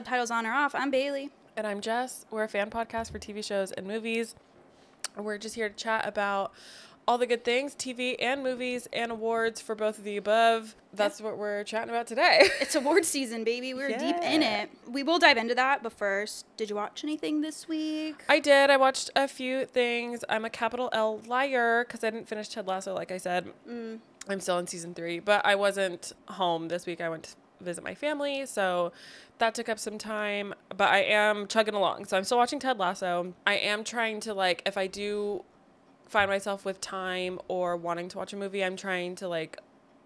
subtitles on or off. I'm Bailey. And I'm Jess. We're a fan podcast for TV shows and movies. We're just here to chat about all the good things, TV and movies and awards for both of the above. That's what we're chatting about today. It's award season, baby. We're deep in it. We will dive into that, but first, did you watch anything this week? I did. I watched a few things. I'm a capital L liar because I didn't finish Ted Lasso, like I said. Mm. I'm still in season three, but I wasn't home this week. I went to visit my family, so that took up some time. But I am chugging along, so I'm still watching Ted Lasso. I am trying to like, if I do find myself with time or wanting to watch a movie, I'm trying to like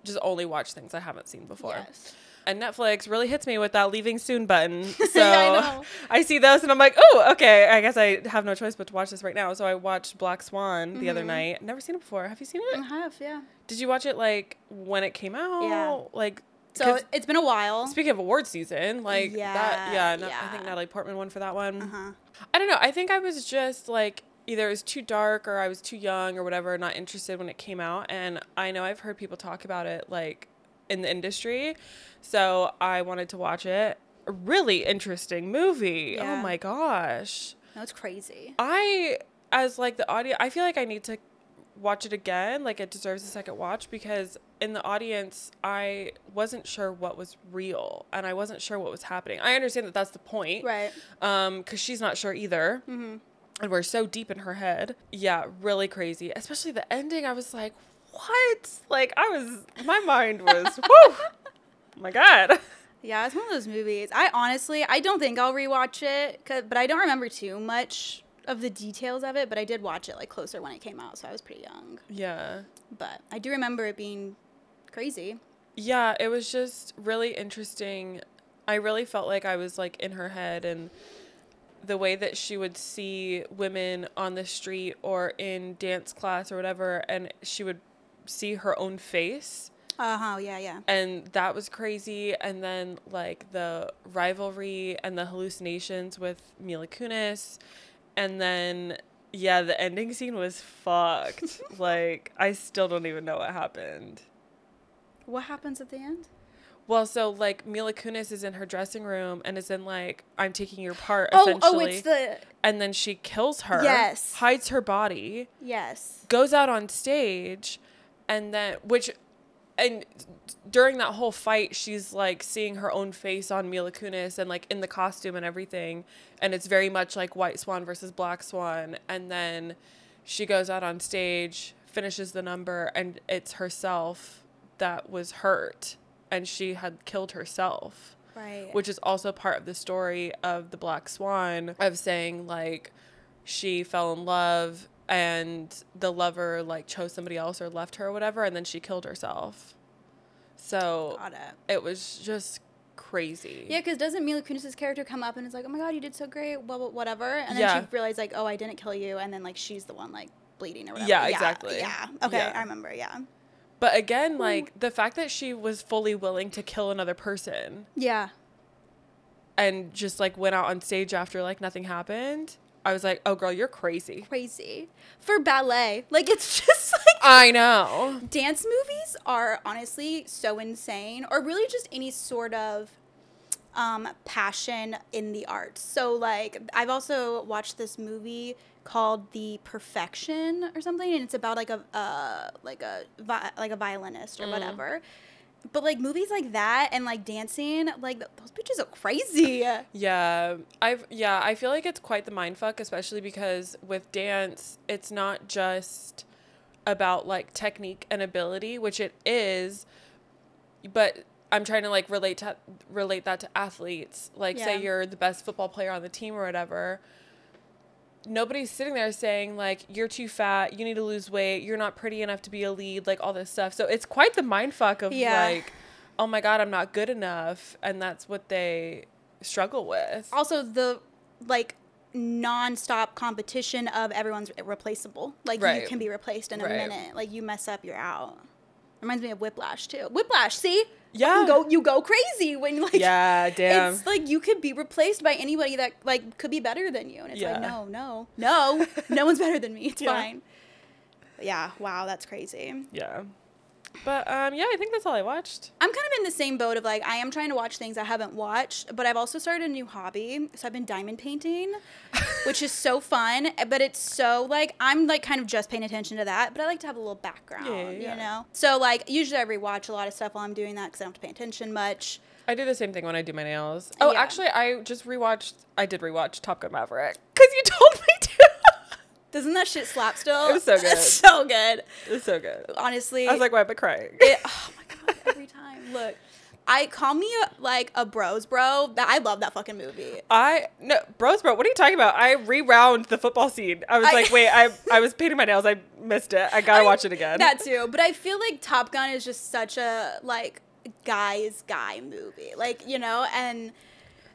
just only watch things I haven't seen before. Yes. And Netflix really hits me with that leaving soon button. So Yeah, I. I see those and I'm like, oh, okay. I guess I have no choice but to watch this right now. So I watched Black Swan the Mm-hmm. other night. Never seen it before. Have you seen it? I have, yeah. Did you watch it like when it came out? Yeah. Like, So it's been a while. speaking of award season, like that, Yeah, yeah, I yeah. think Natalie Portman won for that one. Uh-huh. I don't know. I think I was just like either it was too dark or I was too young or whatever, not interested when it came out. And I know I've heard people talk about it like in the industry. So I wanted to watch it. A really interesting movie. Oh my gosh. that's crazy. I as like the audio I feel like I need to watch it again. Like it deserves a second watch because in the audience I wasn't sure what was real and I wasn't sure what was happening. I understand that that's the point Right. um because she's not sure either Mm-hmm. and we're so deep in her head yeah really crazy especially the ending i was like what like i was my mind was whoo my god Yeah, it's one of those movies. I honestly, I don't think I'll rewatch it, 'cause- but I don't remember too much of the details of it. But I did watch it like closer when it came out, so I was pretty young. yeah But I do remember it being crazy. yeah it was just really interesting i really felt like i was like in her head and the way that she would see women on the street or in dance class or whatever and she would see her own face Uh huh. Yeah, yeah. and that was crazy. And then like the rivalry and the hallucinations with Mila Kunis, and then yeah, the ending scene was fucked. like I still don't even know what happened. What happens at the end? Well, so like Mila Kunis is in her dressing room and is in like I'm taking your part Oh, oh, it's the and then she kills her. Yes. hides her body. yes. goes out on stage and then which and during that whole fight she's like seeing her own face on Mila Kunis and like in the costume and everything and it's very much like White Swan versus Black Swan and then she goes out on stage finishes the number and it's herself that was hurt and she had killed herself Right. which is also part of the story of the black swan of saying like she fell in love and the lover like chose somebody else or left her or whatever and then she killed herself so it. it was just crazy Yeah, because doesn't Mila Kunis' character come up and is like, "Oh my god, you did so great," blah whatever, and then Yeah. she realized like, "Oh, I didn't kill you," and then like she's the one like bleeding or whatever. Yeah, exactly. Yeah. Okay, Yeah. I remember. Yeah. But again like the fact that she was fully willing to kill another person Yeah. and just like went out on stage after like nothing happened i was like oh girl you're crazy Crazy for ballet. Like it's just like i know dance movies are honestly so insane, or really just any sort of um, passion in the arts. So like I've also watched this movie called The Perfection or something, and it's about like a uh, like a vi- like a violinist or whatever. But like movies like that and like dancing, like those bitches are crazy. Yeah, I've yeah, I feel like it's quite the mind fuck, especially because with dance, it's not just about like technique and ability, which it is, but I'm trying to like relate to relate that to athletes. Like say you're the best football player on the team or whatever. Nobody's sitting there saying like you're too fat, you need to lose weight, you're not pretty enough to be a lead, like all this stuff. So it's quite the mind fuck of Yeah. like, oh my god, I'm not good enough, and that's what they struggle with. also the like non-stop competition of everyone's replaceable. Like you can be replaced in a Right. minute. Like you mess up, you're out. Reminds me of Whiplash too. Whiplash, see? Yeah. You go you go crazy when like Yeah, damn. It's like you could be replaced by anybody that like could be better than you. And it's like, no, no, no, no one's better than me. It's Yeah. fine. But yeah, wow, that's crazy. Yeah. But um, yeah, I think that's all I watched. I'm kind of in the same boat of like I am trying to watch things I haven't watched, but I've also started a new hobby. So I've been diamond painting, which is so fun, but it's so like I'm like kind of just paying attention to that, but I like to have a little background, Yeah, yeah, you know. So like usually I rewatch a lot of stuff while I'm doing that because I don't have to pay attention much. I do the same thing when I do my nails. Oh, Yeah. actually, I just rewatched. I did rewatch Top Gun Maverick because you told me to. Doesn't that shit slap still? It was so good. It's so good. it's so good. Honestly, I was like, why am I crying? it, oh my god, every time. Look, I call me a, like a bros bro. That I love that fucking movie. I no, bros, bro. What are you talking about? I rewound the football scene. I was I- like, wait, I I was painting my nails. I missed it. I gotta I- watch it again. That too, but I feel like Top Gun is just such a like guy's guy movie, like you know, and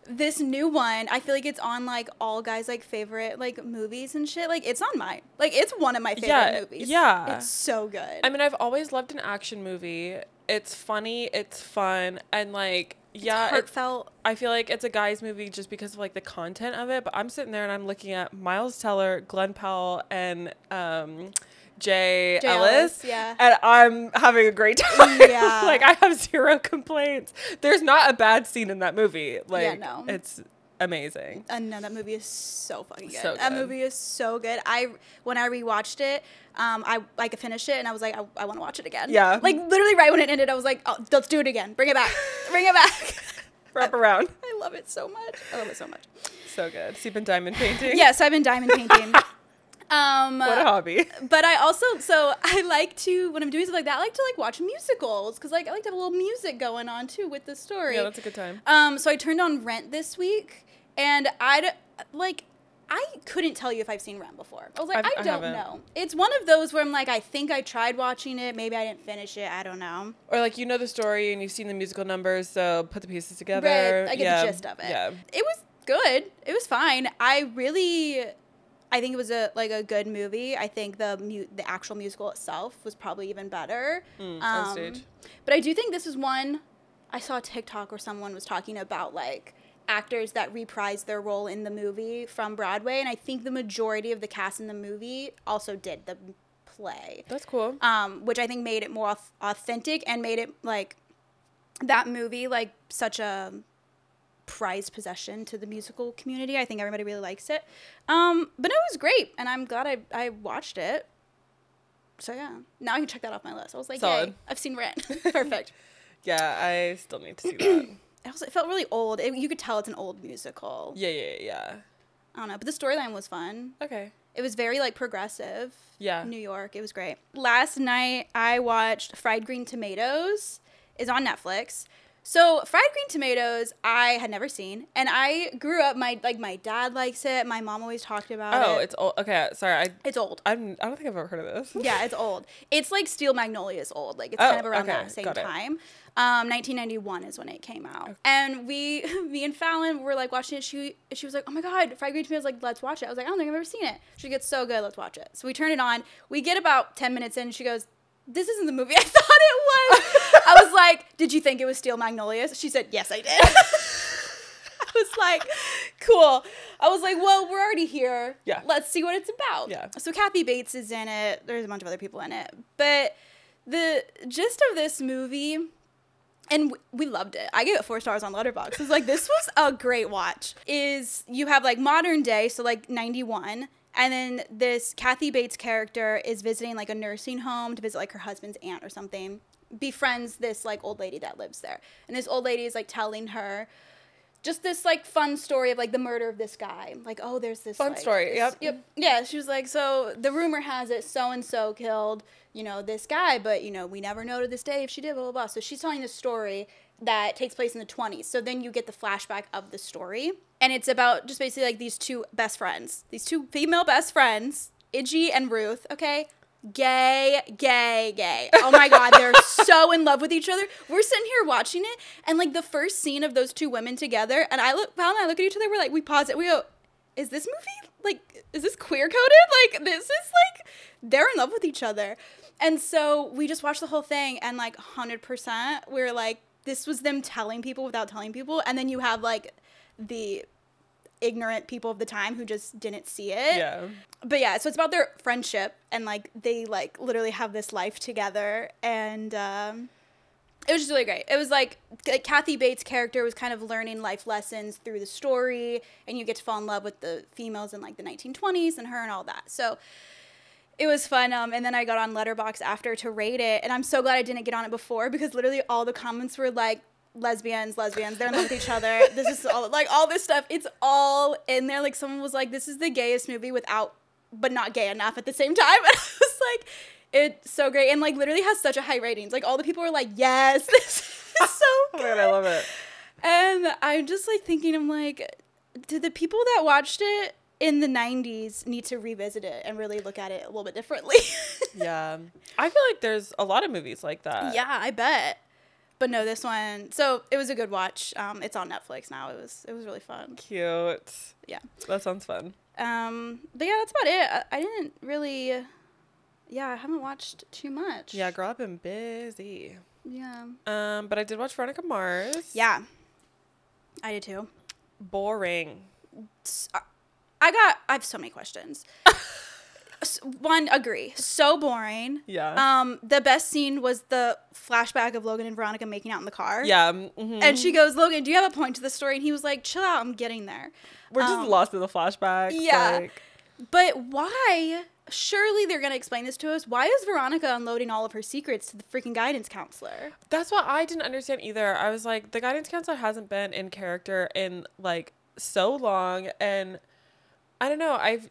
this new one, I feel like it's on like all guys like favorite like movies and shit. Like it's on mine. Like it's one of my favorite Yeah, movies. yeah. it's so good. I mean, I've always loved an action movie. It's funny, it's fun, and like, yeah, it, heartfelt. I feel like it's a guy's movie just because of like the content of it. But I'm sitting there and I'm looking at Miles Teller, Glen Powell, and um, Jay, Jay Ellis, Ellis, yeah. and I'm having a great time. Yeah. like I have zero complaints. There's not a bad scene in that movie. Like, no. it's amazing. And no, that movie is so fucking good. So That movie is so good. I when I rewatched it, um, I like finished it and I was like, I, I want to watch it again. Yeah. Like literally right when it ended, I was like, oh, let's do it again. Bring it back. Bring it back. Wrap around. I love it so much. I love it so much. So good. So you've been diamond painting. Yes, I've been diamond painting. Um, What a hobby. but I also so I like to when I'm doing stuff like that, I like to like watch musicals because like I like to have a little music going on too with the story. Yeah, that's a good time. Um, so I turned on Rent this week, and I like I couldn't tell you if I've seen Rent before. I was like, I've- I don't haven't. know. It's one of those where I'm like, I think I tried watching it, maybe I didn't finish it. I don't know. Or like you know the story and you've seen the musical numbers, so put the pieces together. Right, I get yeah. the gist of it. Yeah. It was good. It was fine. I really. I think it was a like a good movie. I think the mu- the actual musical itself was probably even better. Mm, Um, on stage. But I do think this is one I saw a TikTok where someone was talking about like actors that reprised their role in the movie from Broadway, and I think the majority of the cast in the movie also did the play, That's cool. um, which I think made it more authentic and made it like that movie like such a prized possession to the musical community. I think everybody really likes it. Um, but it was great, and I'm glad I, I watched it. So yeah, now I can check that off my list. I was like, Solid. yay, I've seen Rent. Perfect. Yeah, I still need to see that. It, was, it felt really old. It, you could tell it's an old musical. yeah, yeah, yeah. I don't know, but the storyline was fun. Okay. It was very like progressive. Yeah. New York. It was great. Last night I watched Fried Green Tomatoes. is on Netflix. So fried green tomatoes I had never seen, and I grew up. My like my dad likes it. My mom always talked about Oh, it. Oh, it's old. Okay, sorry. I it's old. I'm, I don't think I've ever heard of this. Yeah, it's old. It's like Steel Magnolias old. Like it's Oh, kind of around okay, that same time. Um, 1991 is when it came out. And we, me and Fallon were like watching it. She she was like, "Oh my god, fried green tomatoes! Like, let's watch it." I was like, "I don't think I've ever seen it." She gets so good. Let's watch it. So we turn it on. We get about 10 minutes in. She goes, "This isn't the movie I thought it was." I was like, "Did you think it was Steel Magnolias?" She said, "Yes, I did." I was like, "Cool." I was like, "Well, we're already here. Yeah. Let's see what it's about." Yeah. So Kathy Bates is in it. There's a bunch of other people in it, but the gist of this movie, and we loved it. I gave it four stars on Letterboxd. It's like this was a great watch. Is you have like modern day, so like '91. And then this Kathy Bates character is visiting like a nursing home to visit like her husband's aunt or something. Befriends this like old lady that lives there. And this old lady is like telling her just this like fun story of like the murder of this guy. Like, oh, there's this Fun like, story, this- yep. Yep. Yeah, she was like, so the rumor has it so and so killed, you know, this guy, but you know, we never know to this day if she did, blah blah blah. So she's telling this story that takes place in the 20s. So then you get the flashback of the story, and it's about just basically like these two best friends, these two female best friends, Idgie and Ruth. Okay. Gay, gay, gay. Oh my God, they're so in love with each other. We're sitting here watching it, and like the first scene of those two women together, and I look, Val and I look at each other, we're like, we pause it, we go, is this movie like is this queer coded like this is like they're in love with each other and so we just watched the whole thing and like 100% we are like this was them telling people without telling people and then you have like the ignorant people of the time who just didn't see it. Yeah. But yeah, so it's about their friendship and like they like literally have this life together and um it was just really great. It was like, like Kathy Bates' character was kind of learning life lessons through the story, and you get to fall in love with the females in like the 1920s and her and all that. So it was fun. Um, and then I got on Letterbox after to rate it, and I'm so glad I didn't get on it before because literally all the comments were like, lesbians, lesbians, they're in love with each other. This is all like all this stuff. It's all in there. Like someone was like, this is the gayest movie without, but not gay enough at the same time. And I was like, it's so great and like literally has such a high ratings. Like all the people were like, yes, this is so Oh good. god, I love it. And I'm just like thinking, I'm like, did the people that watched it in the 90s need to revisit it and really look at it a little bit differently? Yeah. I feel like there's a lot of movies like that. yeah, I bet. But no, this one. So it was a good watch. Um, it's on Netflix now. It was it was really fun. Cute. Yeah. That sounds fun. Um, but yeah, that's about it. I, I didn't really. Yeah, I haven't watched too much. Yeah, girl, I've been busy. Yeah. Um, but I did watch Veronica Mars. Yeah. I did too. Boring. Uh, I got. I have so many questions. One, agree. So boring. Yeah. Um, the best scene was the flashback of Logan and Veronica making out in the car. yeah. mhm. And she goes, Logan, do you have a point to the story? And he was like, chill out, I'm getting there. We're just um, lost in the flashback. yeah. like- But why? Surely they're going to explain this to us. Why is Veronica unloading all of her secrets to the freaking guidance counselor? That's what I didn't understand either. I was like, the guidance counselor hasn't been in character in like so long, and I don't know. I've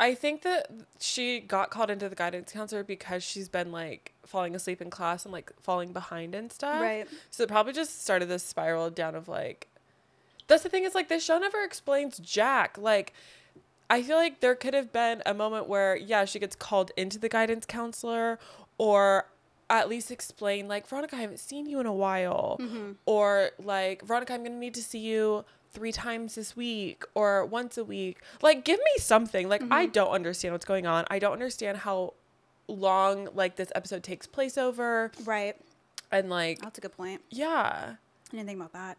I think that she got called into the guidance counselor because she's been like falling asleep in class and like falling behind and stuff. Right. So it probably just started this spiral down of like. That's the thing is like this show never explains Jack. Like, I feel like there could have been a moment where yeah she gets called into the guidance counselor, or at least explain like Veronica I haven't seen you in a while, mm-hmm. or like Veronica I'm gonna need to see you three times this week or once a week. Like give me something. Like I mm-hmm. don't understand what's going on. I don't understand how long like this episode takes place over Right. and like That's a good point. yeah. I didn't think about that.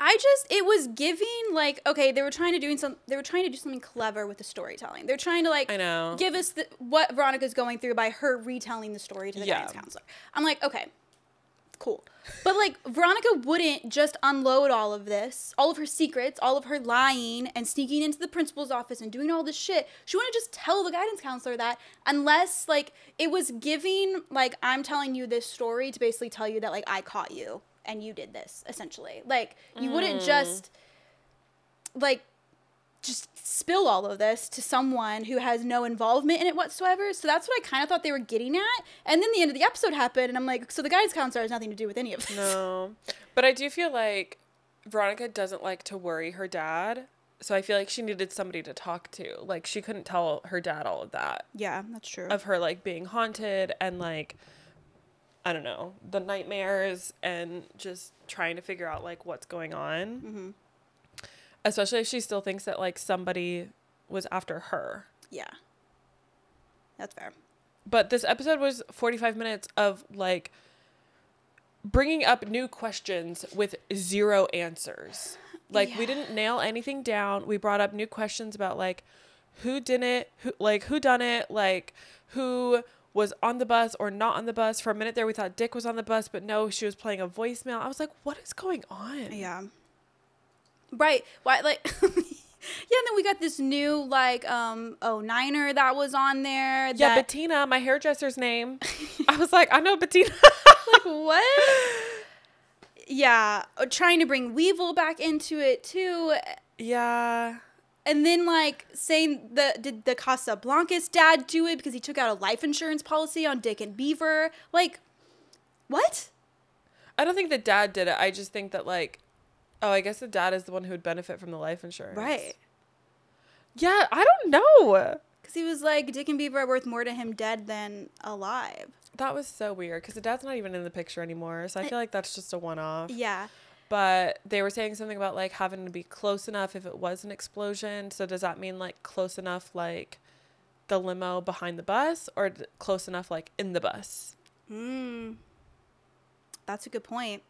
I just it was giving like okay they were trying to doing some they were trying to do something clever with the storytelling. They're trying to like I know. give us the, what Veronica's going through by her retelling the story to the Yeah. guidance counselor. I'm like okay, cool, but like Veronica wouldn't just unload all of this, all of her secrets, all of her lying and sneaking into the principal's office and doing all this shit. She wouldn't just tell the guidance counselor that unless like it was giving like I'm telling you this story to basically tell you that like I caught you and you did this essentially. Like you wouldn't mm. just like just spill all of this to someone who has no involvement in it whatsoever. So that's what I kind of thought they were getting at. And then the end of the episode happened, and I'm like, so the guidance counselor has nothing to do with any of this. No. But I do feel like Veronica doesn't like to worry her dad. So I feel like she needed somebody to talk to. Like she couldn't tell her dad all of that. Yeah, that's true. Of her like being haunted and like I don't know, the nightmares and just trying to figure out like what's going on. Mhm. Especially if she still thinks that like somebody was after her. yeah, that's fair. But this episode was 45 minutes of like bringing up new questions with zero answers. Like we didn't nail anything down. We brought up new questions about like who did it, who like who done it, like who was on the bus or not on the bus. For a minute there we thought Dick was on the bus, but no, she was playing a voicemail. I was like, what is going on? Yeah. Right. Why like Yeah, and then we got this new like um oh niner that was on there. Yeah, that, Bettina, my hairdresser's name. I was like, I know Bettina. like what? Yeah, uh, trying to bring Weevil back into it too. yeah. And then like saying the did the Casablancas dad do it because he took out a life insurance policy on Dick and Beaver? Like what? I don't think the dad did it. I just think that like, oh, I guess the dad is the one who would benefit from the life insurance. Right. Yeah, I don't know. Because he was like Dick and Beaver are worth more to him dead than alive. That was so weird because the dad's not even in the picture anymore. So I feel like that's just a one off. Yeah. But they were saying something about like having to be close enough if it was an explosion. So does that mean like close enough like the limo behind the bus or close enough like in the bus? Hmm. That's a good point.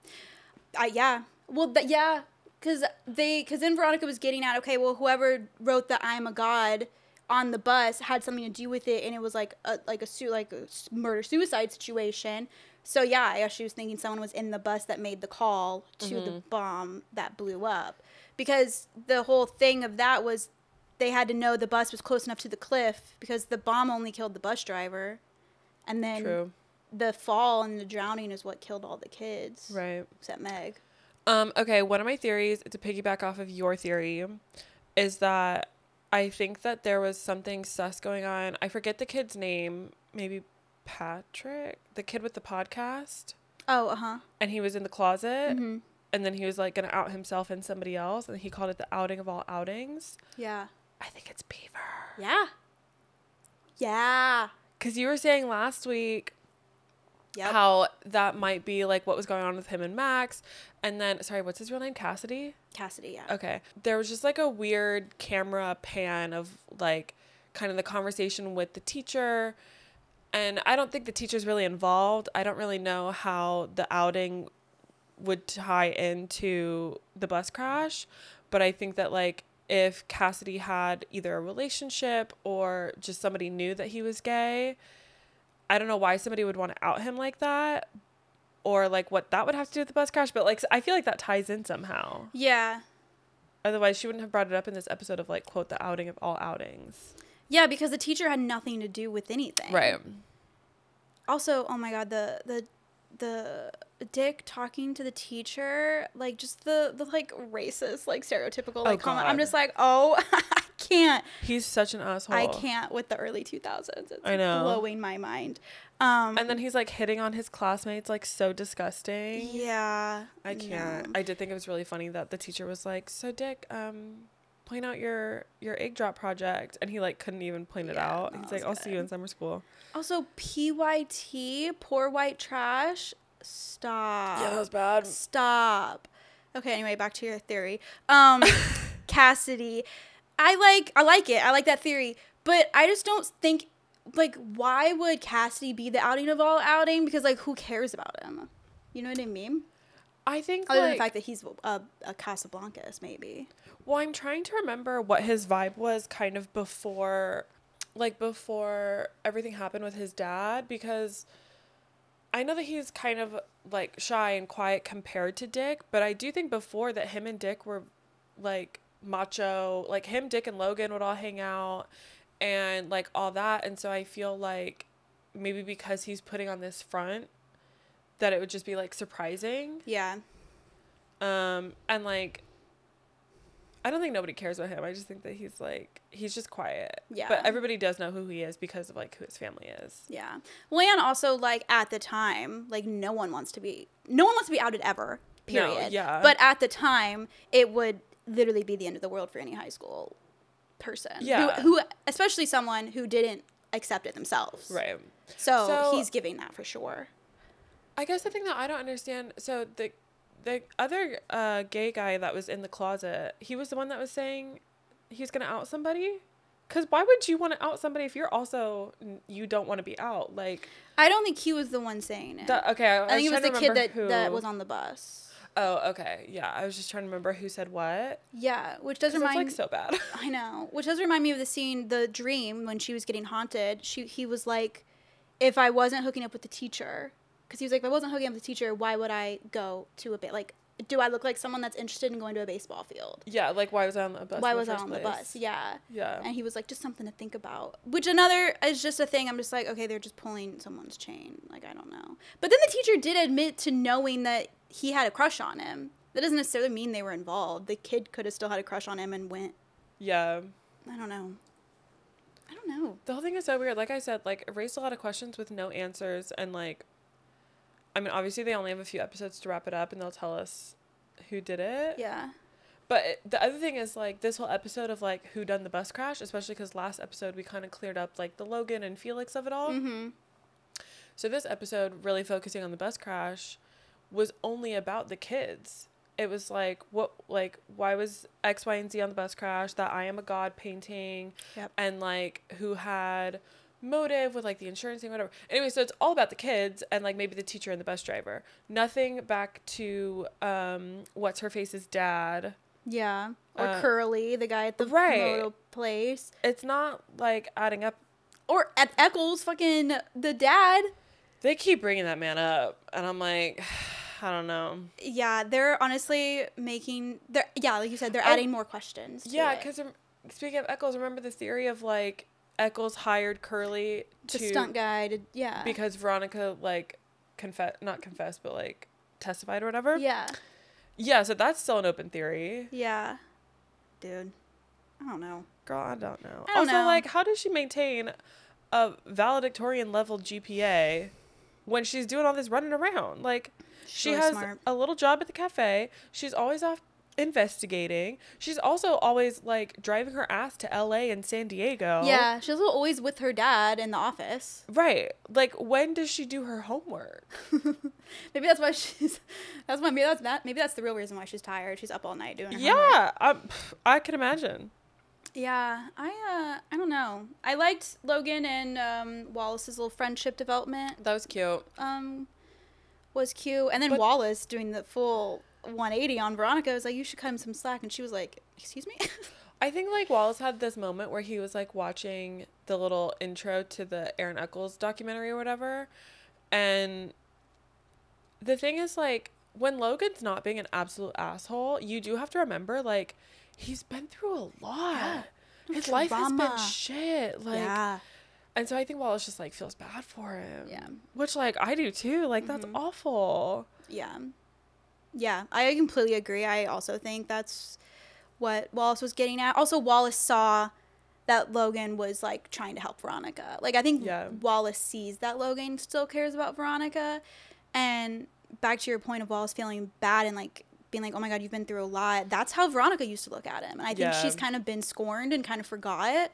I yeah. Well, th- yeah. because they because then Veronica was getting at okay, well, whoever wrote the "I'm a God" on the bus had something to do with it, and it was like a like a su- like a murder suicide situation. So yeah, I guess she was thinking someone was in the bus that made the call to the mm-hmm. bomb that blew up, because the whole thing of that was they had to know the bus was close enough to the cliff because the bomb only killed the bus driver, and then True. the fall and the drowning is what killed all the kids, Right. except Meg. Um, okay, one of my theories, to piggyback off of your theory, is that I think that there was something sus going on. I forget the kid's name, maybe Patrick, the kid with the podcast, Oh, uh huh. and he was in the closet, hmm and then he was like gonna out himself and somebody else, and he called it the outing of all outings. Yeah. I think it's Beaver. Yeah. Yeah. Because you were saying last week Yep. how that might be like what was going on with him and Max. And then, sorry, what's his real name? Cassidy? Cassidy, yeah. Okay. There was just like a weird camera pan of like kind of the conversation with the teacher. And I don't think the teacher's really involved. I don't really know how the outing would tie into the bus crash. But I think that like if Cassidy had either a relationship or just somebody knew that he was gay, I don't know why somebody would want to out him like that or like what that would have to do with the bus crash. But like I feel like that ties in somehow. Yeah. Otherwise, she wouldn't have brought it up in this episode of like quote the outing of all outings. Yeah, because the teacher had nothing to do with anything. Right. Also, oh my god, the the the Dick talking to the teacher, like just the the like racist, like stereotypical like oh comment. I'm just like, oh, I can't, He's such an asshole. I can't with the early 2000s. It's I know. blowing my mind. Um, And then he's like hitting on his classmates, like so disgusting. yeah, I can't. no. I did think it was really funny that the teacher was like, "So Dick, um, point out your your egg drop project," and he like couldn't even point it Yeah, out. that He's like, "I'll see you in summer school." Also, PYT, poor white trash. Stop. Yeah, that was bad. Stop. Okay, anyway, back to your theory. Um Cassidy. I like I like it. I like that theory. But I just don't think like why would Cassidy be the outing of all outing? Because like who cares about him? You know what I mean? I think Other than the fact that he's a, a Casablancas, maybe. Well, I'm trying to remember what his vibe was kind of before like before everything happened with his dad because I know that he's kind of like shy and quiet compared to Dick, but I do think before that him and Dick were like macho, like him, Dick, and Logan would all hang out and like all that. And so I feel like maybe because he's putting on this front that it would just be like surprising. Yeah. Um, and like, I don't think nobody cares about him. I just think that he's like, he's just quiet. Yeah. But everybody does know who he is because of like who his family is. Yeah. Well, and also like at the time, like no one wants to be no one wants to be outed ever. No, Period. yeah. But at the time, it would literally be the end of the world for any high school person. Yeah. Who, especially someone who didn't accept it themselves. Right. So, So- he's giving that for sure. I guess the thing that I don't understand, so the the other uh, gay guy that was in the closet, he was the one that was saying he was gonna out somebody. Cause why would you want to out somebody if you're also you don't want to be out? Like, I don't think he was the one saying it. the, okay, I, I think it was the kid that, who- that was on the bus. Oh, okay, yeah. I was just trying to remember who said what. Yeah, which does it's remind like so bad. I know, which does remind me of the scene, the dream when she was getting haunted. She he was like, if I wasn't hooking up with the teacher, because he was like, if I wasn't hooking up with the teacher, why would I go to a bit like? Do I look like someone that's interested in going to a baseball field? yeah, like why was I on the bus? why was I on the bus? Yeah. Yeah. And he was like, just something to think about. Which another is just a thing. I'm just like, okay, they're just pulling someone's chain. Like I don't know. But then the teacher did admit to knowing that he had a crush on him. That doesn't necessarily mean they were involved. The kid could have still had a crush on him and went. yeah. I don't know. I don't know. The whole thing is so weird. Like I said, like it raised a lot of questions with no answers and like I mean obviously they only have a few episodes to wrap it up and they'll tell us who did it. Yeah. But it- the other thing is like this whole episode of like who done the bus crash, especially cuz last episode we kind of cleared up like the Logan and Felix of it all. Mm-hmm. So this episode really focusing on the bus crash was only about the kids. It was like what like why was X, Y, and Z on the bus crash? That I am a god painting Yep. and like who had motive with like the insurance thing, whatever. Anyway, so it's all about the kids and like maybe the teacher and the bus driver. Nothing back to um what's her face's dad. Yeah. Or Uh, Curly, the guy at the right. place. It's not like adding up. Or at Echolls, fucking the dad. They keep bringing that man up, and I'm like, I don't know. Yeah, they're honestly making. They're yeah, like you said, they're Oh. adding more questions. to Yeah, because speaking of Echolls, remember the theory of like Echolls hired Curly the to stunt guy did. Yeah. because Veronica like confess not confessed but like testified or whatever. yeah. Yeah, so that's still an open theory. Yeah. Dude, I don't know. Girl, I don't know. I don't also, know. like, how does she maintain a valedictorian level GPA when she's doing all this running around? Like, she really has smart. a little job at the cafe. She's always off investigating. She's also always like driving her ass to LA and San Diego. Yeah, she's always with her dad in the office. Right. Like, when does she do her homework? Maybe that's why she's. That's why maybe that's that. Maybe that's the real reason why she's tired. She's up all night doing. Her homework. Yeah, um, I can imagine. Yeah, I uh, I don't know. I liked Logan and um, Wallace's little friendship development. That was cute. Um, was cute, and then But- Wallace doing the full 180 on Veronica was like, "You should cut him some slack," and she was like, "Excuse me." I think like Wallace had this moment where he was like watching the little intro to the Aaron Echolls documentary or whatever. And the thing is like when Logan's not being an absolute asshole, you do have to remember like he's been through a lot. Yeah. His life has been shit. Like yeah, and so I think Wallace just like feels bad for him. Yeah. Which like I do too. Like that's Mhm. awful. yeah, yeah. I completely agree. I also think that's what Wallace was getting at. Also, Wallace saw that Logan was like trying to help Veronica. Like I think Yeah. Wallace sees that Logan still cares about Veronica. And back to your point of Wallace feeling bad and like being like, "Oh my god, you've been through a lot." That's how Veronica used to look at him. And I think Yeah. she's kind of been scorned and kind of forgot.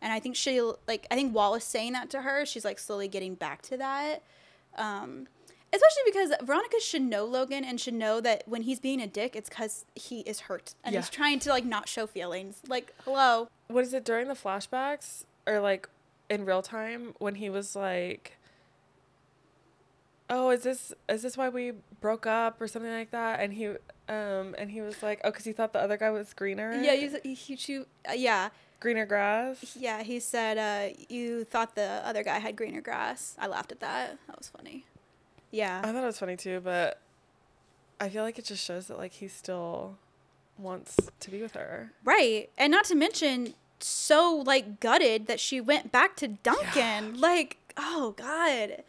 And I think she like I think Wallace saying that to her, she's like slowly getting back to that. Um especially because Veronica should know Logan and should know that when he's being a dick, it's cuz he is hurt and Yeah. he's trying to like not show feelings. Like, "Hello." what is it during the flashbacks or like in real time when he was like oh is this is this why we broke up or something like that and he um and he was like oh because he thought the other guy was greener Yeah, he's, he, he, she, uh, yeah. greener grass Yeah, he said, uh, "You thought the other guy had greener grass." I laughed at that. That was funny. Yeah, i thought it was funny too but i feel like it just shows that like he still wants to be with her right. And not to mention, so like gutted that she went back to Duncan. Like, oh god,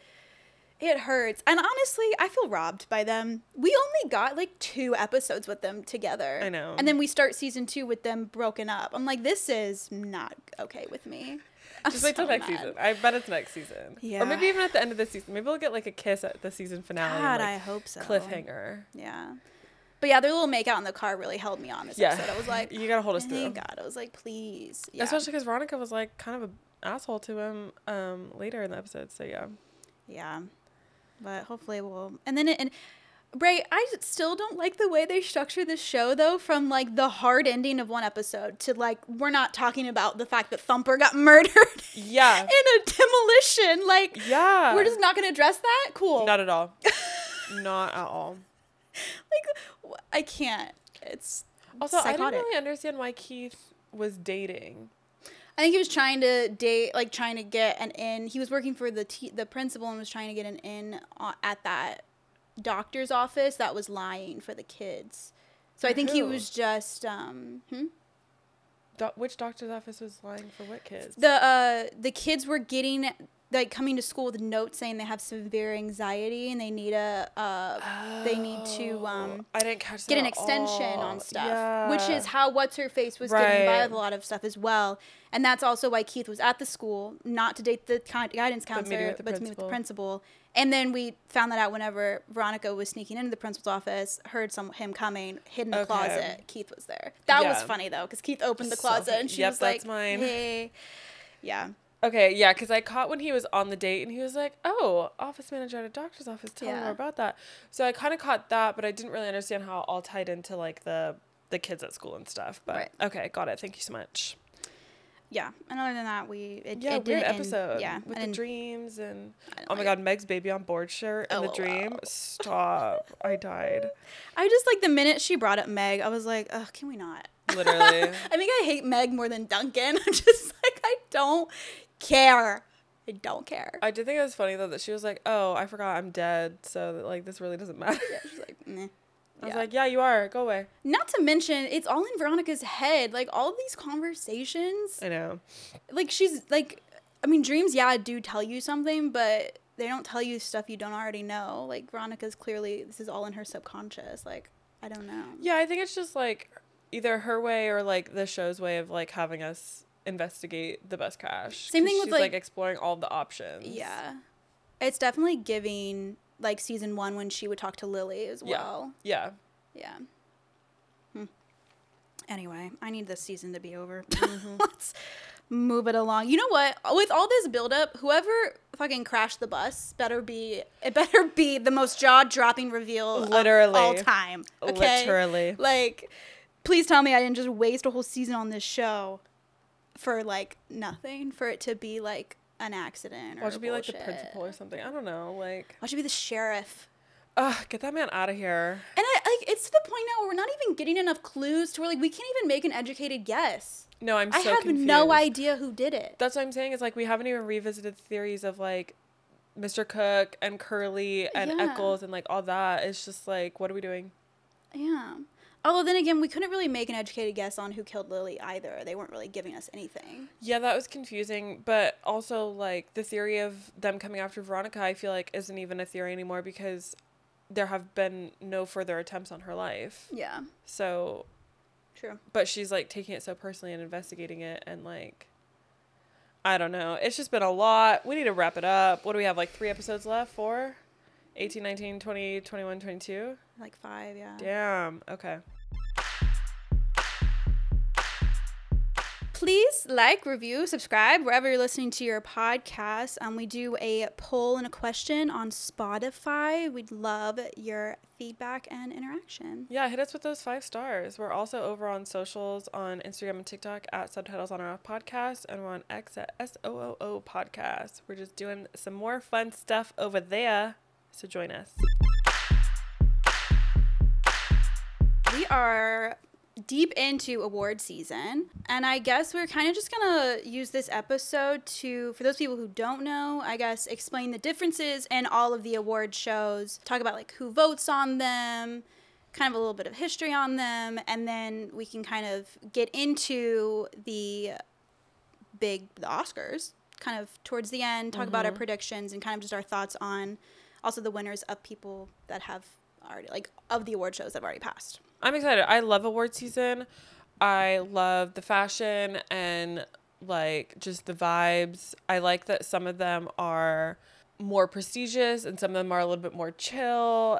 it hurts. And honestly, I feel robbed by them. We only got like two episodes with them together. I know. And then we start season two with them broken up. I'm like, this is not okay with me. I'm just wait till next mad. season i bet it's next season Yeah. or maybe even at the end of the season maybe we'll get like a kiss at the season finale and, God, like, I hope so. cliffhanger Yeah. But yeah, their little make out in the car really held me on this Yeah. episode. I was like, You gotta hold us thank through. God. I was like, please. Yeah. Especially because Veronica was like kind of an asshole to him um, later in the episode. So yeah. yeah. But hopefully we'll. And then it. And, Bray, I still don't like the way they structure this show though. From like the hard ending of one episode to like we're not talking about the fact that Thumper got murdered Yeah. in a demolition. Like Yeah. we're just not gonna address that. Cool. Not at all. Not at all. like I can't. It's Also, I psychotic. didn't really understand why Keith was dating. I think he was trying to date, like trying to get an in. He was working for the t- the principal and was trying to get an in uh, at that doctor's office that was lying for the kids. So I think he was just um, hmm? Do- which doctor's office was lying for what kids? the uh the kids were getting like coming to school with notes saying they have severe anxiety and they need a uh they need to Oh, um I didn't catch get an extension all. on stuff, which is how what's her face was getting by with a lot of stuff as well, and that's also why Keith was at the school, not to date the guidance counselor, the but to meet with the principal. And then we found that out whenever Veronica was sneaking into the principal's office, heard some him coming, hid in the Okay. closet. Keith was there. That was funny though, because Keith opened the closet funny. and she Yep, was that's like, mine. "Hey, yeah, Okay, yeah, because I caught when he was on the date and he was like, "Oh, office manager at a doctor's office. Tell me more about that." So I kind of caught that, but I didn't really understand how it all tied into like the the kids at school and stuff. But Right. okay, got it. Thank you so much. yeah. And other than that, we it, Yeah, it we did an end- episode. yeah, with I the dreams and oh my like- god, Meg's baby on board shirt and the dream. Stop! I died. I just like the minute she brought up Meg, I was like, ugh, can we not? Literally. I think I hate Meg more than Duncan. I'm just like, I don't care. I don't care. I did think it was funny though that she was like, "Oh, I forgot I'm dead," so like this really doesn't matter. yeah, she's like, meh. I was Yeah. like, "Yeah, you are. Go away." Not to mention, it's all in Veronica's head. Like all of these conversations, I know. like she's like, I mean, dreams, yeah, do tell you something, but they don't tell you stuff you don't already know. Like Veronica's clearly, this is all in her subconscious. Like, I don't know. Yeah, I think it's just like either her way or like the show's way of like having us investigate the best cash. Same thing with, she's, like- exploring all the options. Yeah. It's definitely giving like season one when she would talk to Lily as Yeah. well. Yeah. Yeah. Hmm. Anyway, I need this season to be over. Mm-hmm. Let's move it along. You know what? With all this buildup, whoever fucking crashed the bus better be it better be the most jaw dropping reveal Literally. of all time. Okay? Literally. Like, please tell me I didn't just waste a whole season on this show for like nothing. For it to be like an accident or Watch should be like the principal or something. I don't know. Like, Watch should be the sheriff. ugh, get that man out of here. And I, like it's to the point now where we're not even getting enough clues to where like we can't even make an educated guess. No, I'm I so have confused. no idea who did it. That's what I'm saying. Is like we haven't even revisited theories of like Mr. Cook and Curly and Yeah. Echolls and like all that. It's just like, what are we doing? Yeah. Although then again, we couldn't really make an educated guess on who killed Lily either. They weren't really giving us anything. Yeah, that was confusing. But also, like, the theory of them coming after Veronica, I feel like isn't even a theory anymore because there have been no further attempts on her life. Yeah. So, True. but she's like taking it so personally and investigating it and like, I don't know. It's just been a lot. We need to wrap it up. What do we have? Like three episodes left? Four? 18, 19, 20, 21, 22? Like five, yeah. Damn. Okay. Please like, review, subscribe wherever you're listening to your podcast. Um, we do a poll and a question on Spotify. We'd love your feedback and interaction. Yeah, hit us with those five stars. We're also over on socials on Instagram and TikTok at Subtitles on Our Podcast, and we're on X at S O O O Podcast. We're just doing some more fun stuff over there, so join us. We are deep into award season, and I guess we're kind of just gonna use this episode to, for those people who don't know, I guess explain the differences in all of the award shows, talk about like who votes on them, kind of a little bit of history on them, and then we can kind of get into the big the Oscars kind of towards the end, talk about our mm-hmm. predictions and kind of just our thoughts on also the winners of people that have already like of the award shows that have already passed. I'm excited. I love award season. I love the fashion and like just the vibes. I like that some of them are more prestigious and some of them are a little bit more chill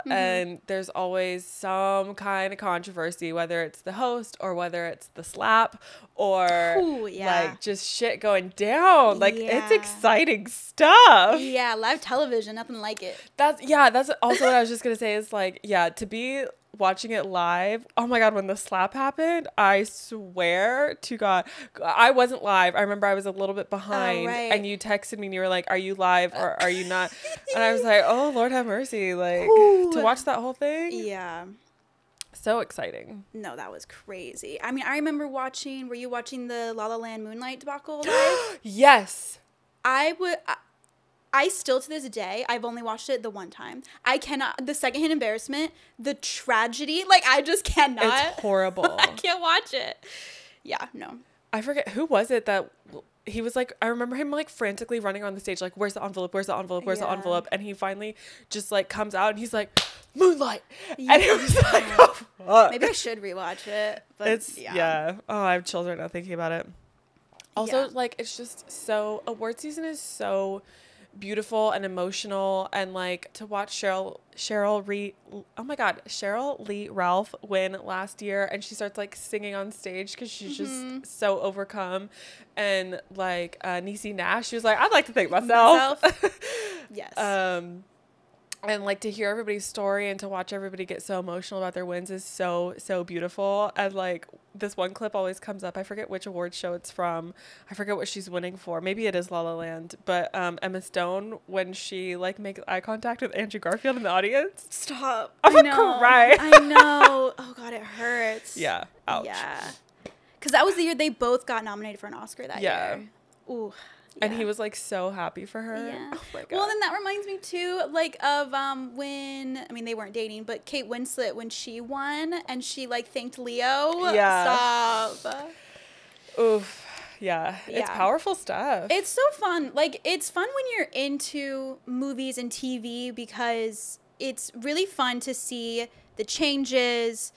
mm-hmm. and there's always some kind of controversy whether it's the host or whether it's the slap or Ooh, yeah. like just shit going down like it's exciting stuff Yeah, live television, nothing like it. that's yeah, that's also what I was just gonna say is like, yeah, to be watching it live. Oh my god, when the slap happened, I swear to God, I wasn't live. I remember I was a little bit oh, behind, right. and you texted me and you were like, "Are you live or are you not?" and I was like, "Oh Lord, have mercy!" Like Ooh. to watch that whole thing, Yeah. so exciting. No, that was crazy. I mean, I remember watching. Were you watching the La La Land Moonlight debacle live? Yes, I would. I, I still to this day, I've only watched it the one time. I cannot. The secondhand embarrassment, the tragedy. Like I just cannot. it's horrible. I can't watch it. Yeah. No. I forget who was it that he was like I remember him like frantically running on the stage like where's the envelope where's the envelope where's the envelope and he finally just like comes out and he's like moonlight and it was like oh, fuck. Maybe I should rewatch it. But it's yeah. oh I have children now thinking about it also Yeah. like it's just so award season is so beautiful and emotional and like to watch Sheryl Sheryl Lee oh my god Sheryl Lee Ralph win last year and she starts like singing on stage because she's Mm-hmm. just so overcome and like uh Niecy Nash she was like I'd like to thank myself, Yes. um and like to hear everybody's story and to watch everybody get so emotional about their wins is so so beautiful and like this one clip always comes up i forget which award show it's from i forget what she's winning for maybe it is la la land but um, emma stone when she like makes eye contact with andrew garfield in the audience Stop. I'm I know. cry. I know. Oh god, it hurts. yeah ouch Yeah. Because that was the year they both got nominated for an Oscar that Yeah. year. Ooh. And he was like so happy for her Yeah. oh my god Well, then that reminds me too, like of um when I mean they weren't dating, but Kate Winslet when she won and she like thanked Leo. Yeah. Stop. oof yeah it's powerful stuff It's so fun. Like it's fun when you're into movies and TV because it's really fun to see the changes,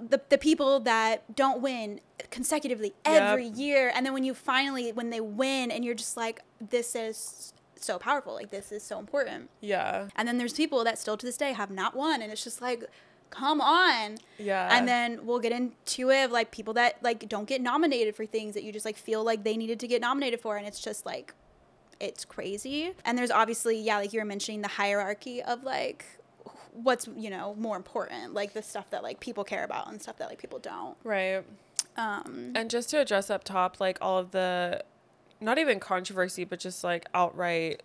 the the people that don't win consecutively Yep. every year, and then when you finally when they win, and you're just like, this is so powerful. Like this is so important. yeah And then there's people that still to this day have not won, and it's just like, come on. yeah And then we'll get into it of like people that like don't get nominated for things that you just like feel like they needed to get nominated for, and it's just like, it's crazy. And there's obviously yeah, like you were mentioning the hierarchy of like what's you know more important, like the stuff that like people care about and stuff that like people don't. right Um, And just to address up top, like all of the, not even controversy, but just like outright,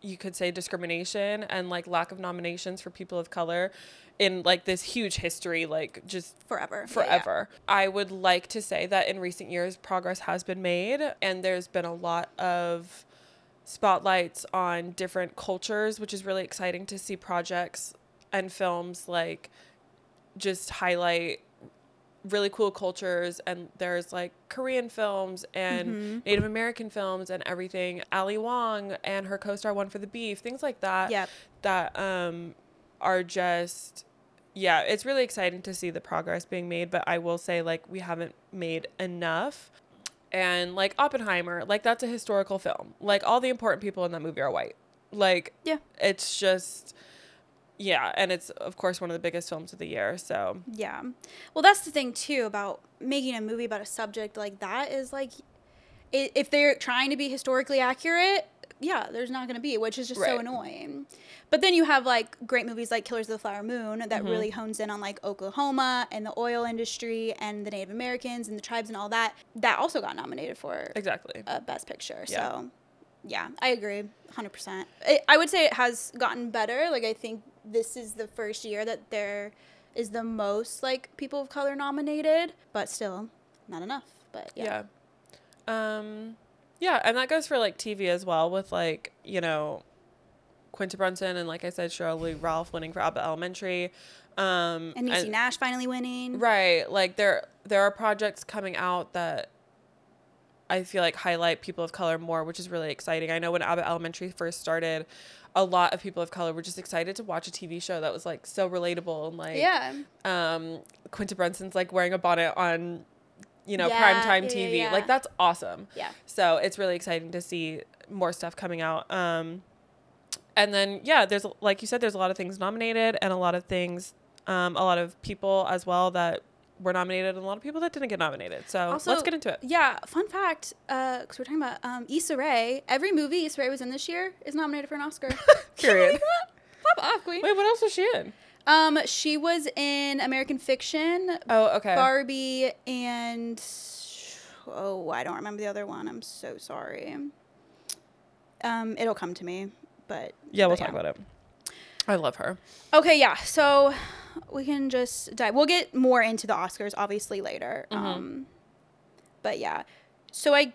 you could say discrimination and like lack of nominations for people of color in like this huge history, like just forever, Yeah, yeah. forever. I would like to say that in recent years, progress has been made, and there's been a lot of spotlights on different cultures, which is really exciting to see projects and films like just highlight really cool cultures and there's like Korean films and Mm-hmm. Native American films and everything. Ali Wong and her co-star won for the Beef, things like that Yep. that um are just yeah, it's really exciting to see the progress being made, but I will say like we haven't made enough. And like Oppenheimer, like that's a historical film. Like all the important people in that movie are white. Like Yeah. it's just yeah, and it's of course one of the biggest films of the year. So Yeah. Well, that's the thing too about making a movie about a subject like that is like if they're trying to be historically accurate, yeah, there's not going to be, which is just so annoying. But then you have like great movies like Killers of the Flower Moon that Mm-hmm. really hones in on like Oklahoma and the oil industry and the Native Americans and the tribes and all that. That also got nominated for exactly. a Best Picture. Yeah. So, yeah, I agree, hundred percent. I would say it has gotten better. Like I think this is the first year that there is the most like people of color nominated, but still not enough. But yeah, Yeah. Um yeah, and that goes for like TV as well with like, you know, Quinta Brunson and like I said, Sheryl Lee Ralph winning for Abbott Elementary. Um and Niecy Nash finally winning. Right. Like there there are projects coming out that I feel like highlight people of color more, which is really exciting. I know when Abbott Elementary first started, a lot of people of color were just excited to watch a TV show that was like so relatable and like Yeah, um Quinta Brunson's like wearing a bonnet on you know Yeah, primetime yeah, TV. yeah. Like that's awesome. yeah, So it's really exciting to see more stuff coming out. Um and then yeah, there's like you said there's a lot of things nominated and a lot of things um a lot of people as well that were nominated and a lot of people that didn't get nominated. So Also- let's get into it. yeah. Fun fact, because we're talking about um, Issa Rae. Every movie Issa Rae was in this year is nominated for an Oscar. Period. Pop off, queen. Wait, what else was she in? Um, she was in American Fiction, Oh, okay. Barbie, and oh, I don't remember the other one. I'm so sorry. Um, it'll come to me, but yeah, we'll but talk about it. I love her. Okay, yeah. So we can just dive. We'll get more into the Oscars obviously later. Mm-hmm. Um, but yeah. So I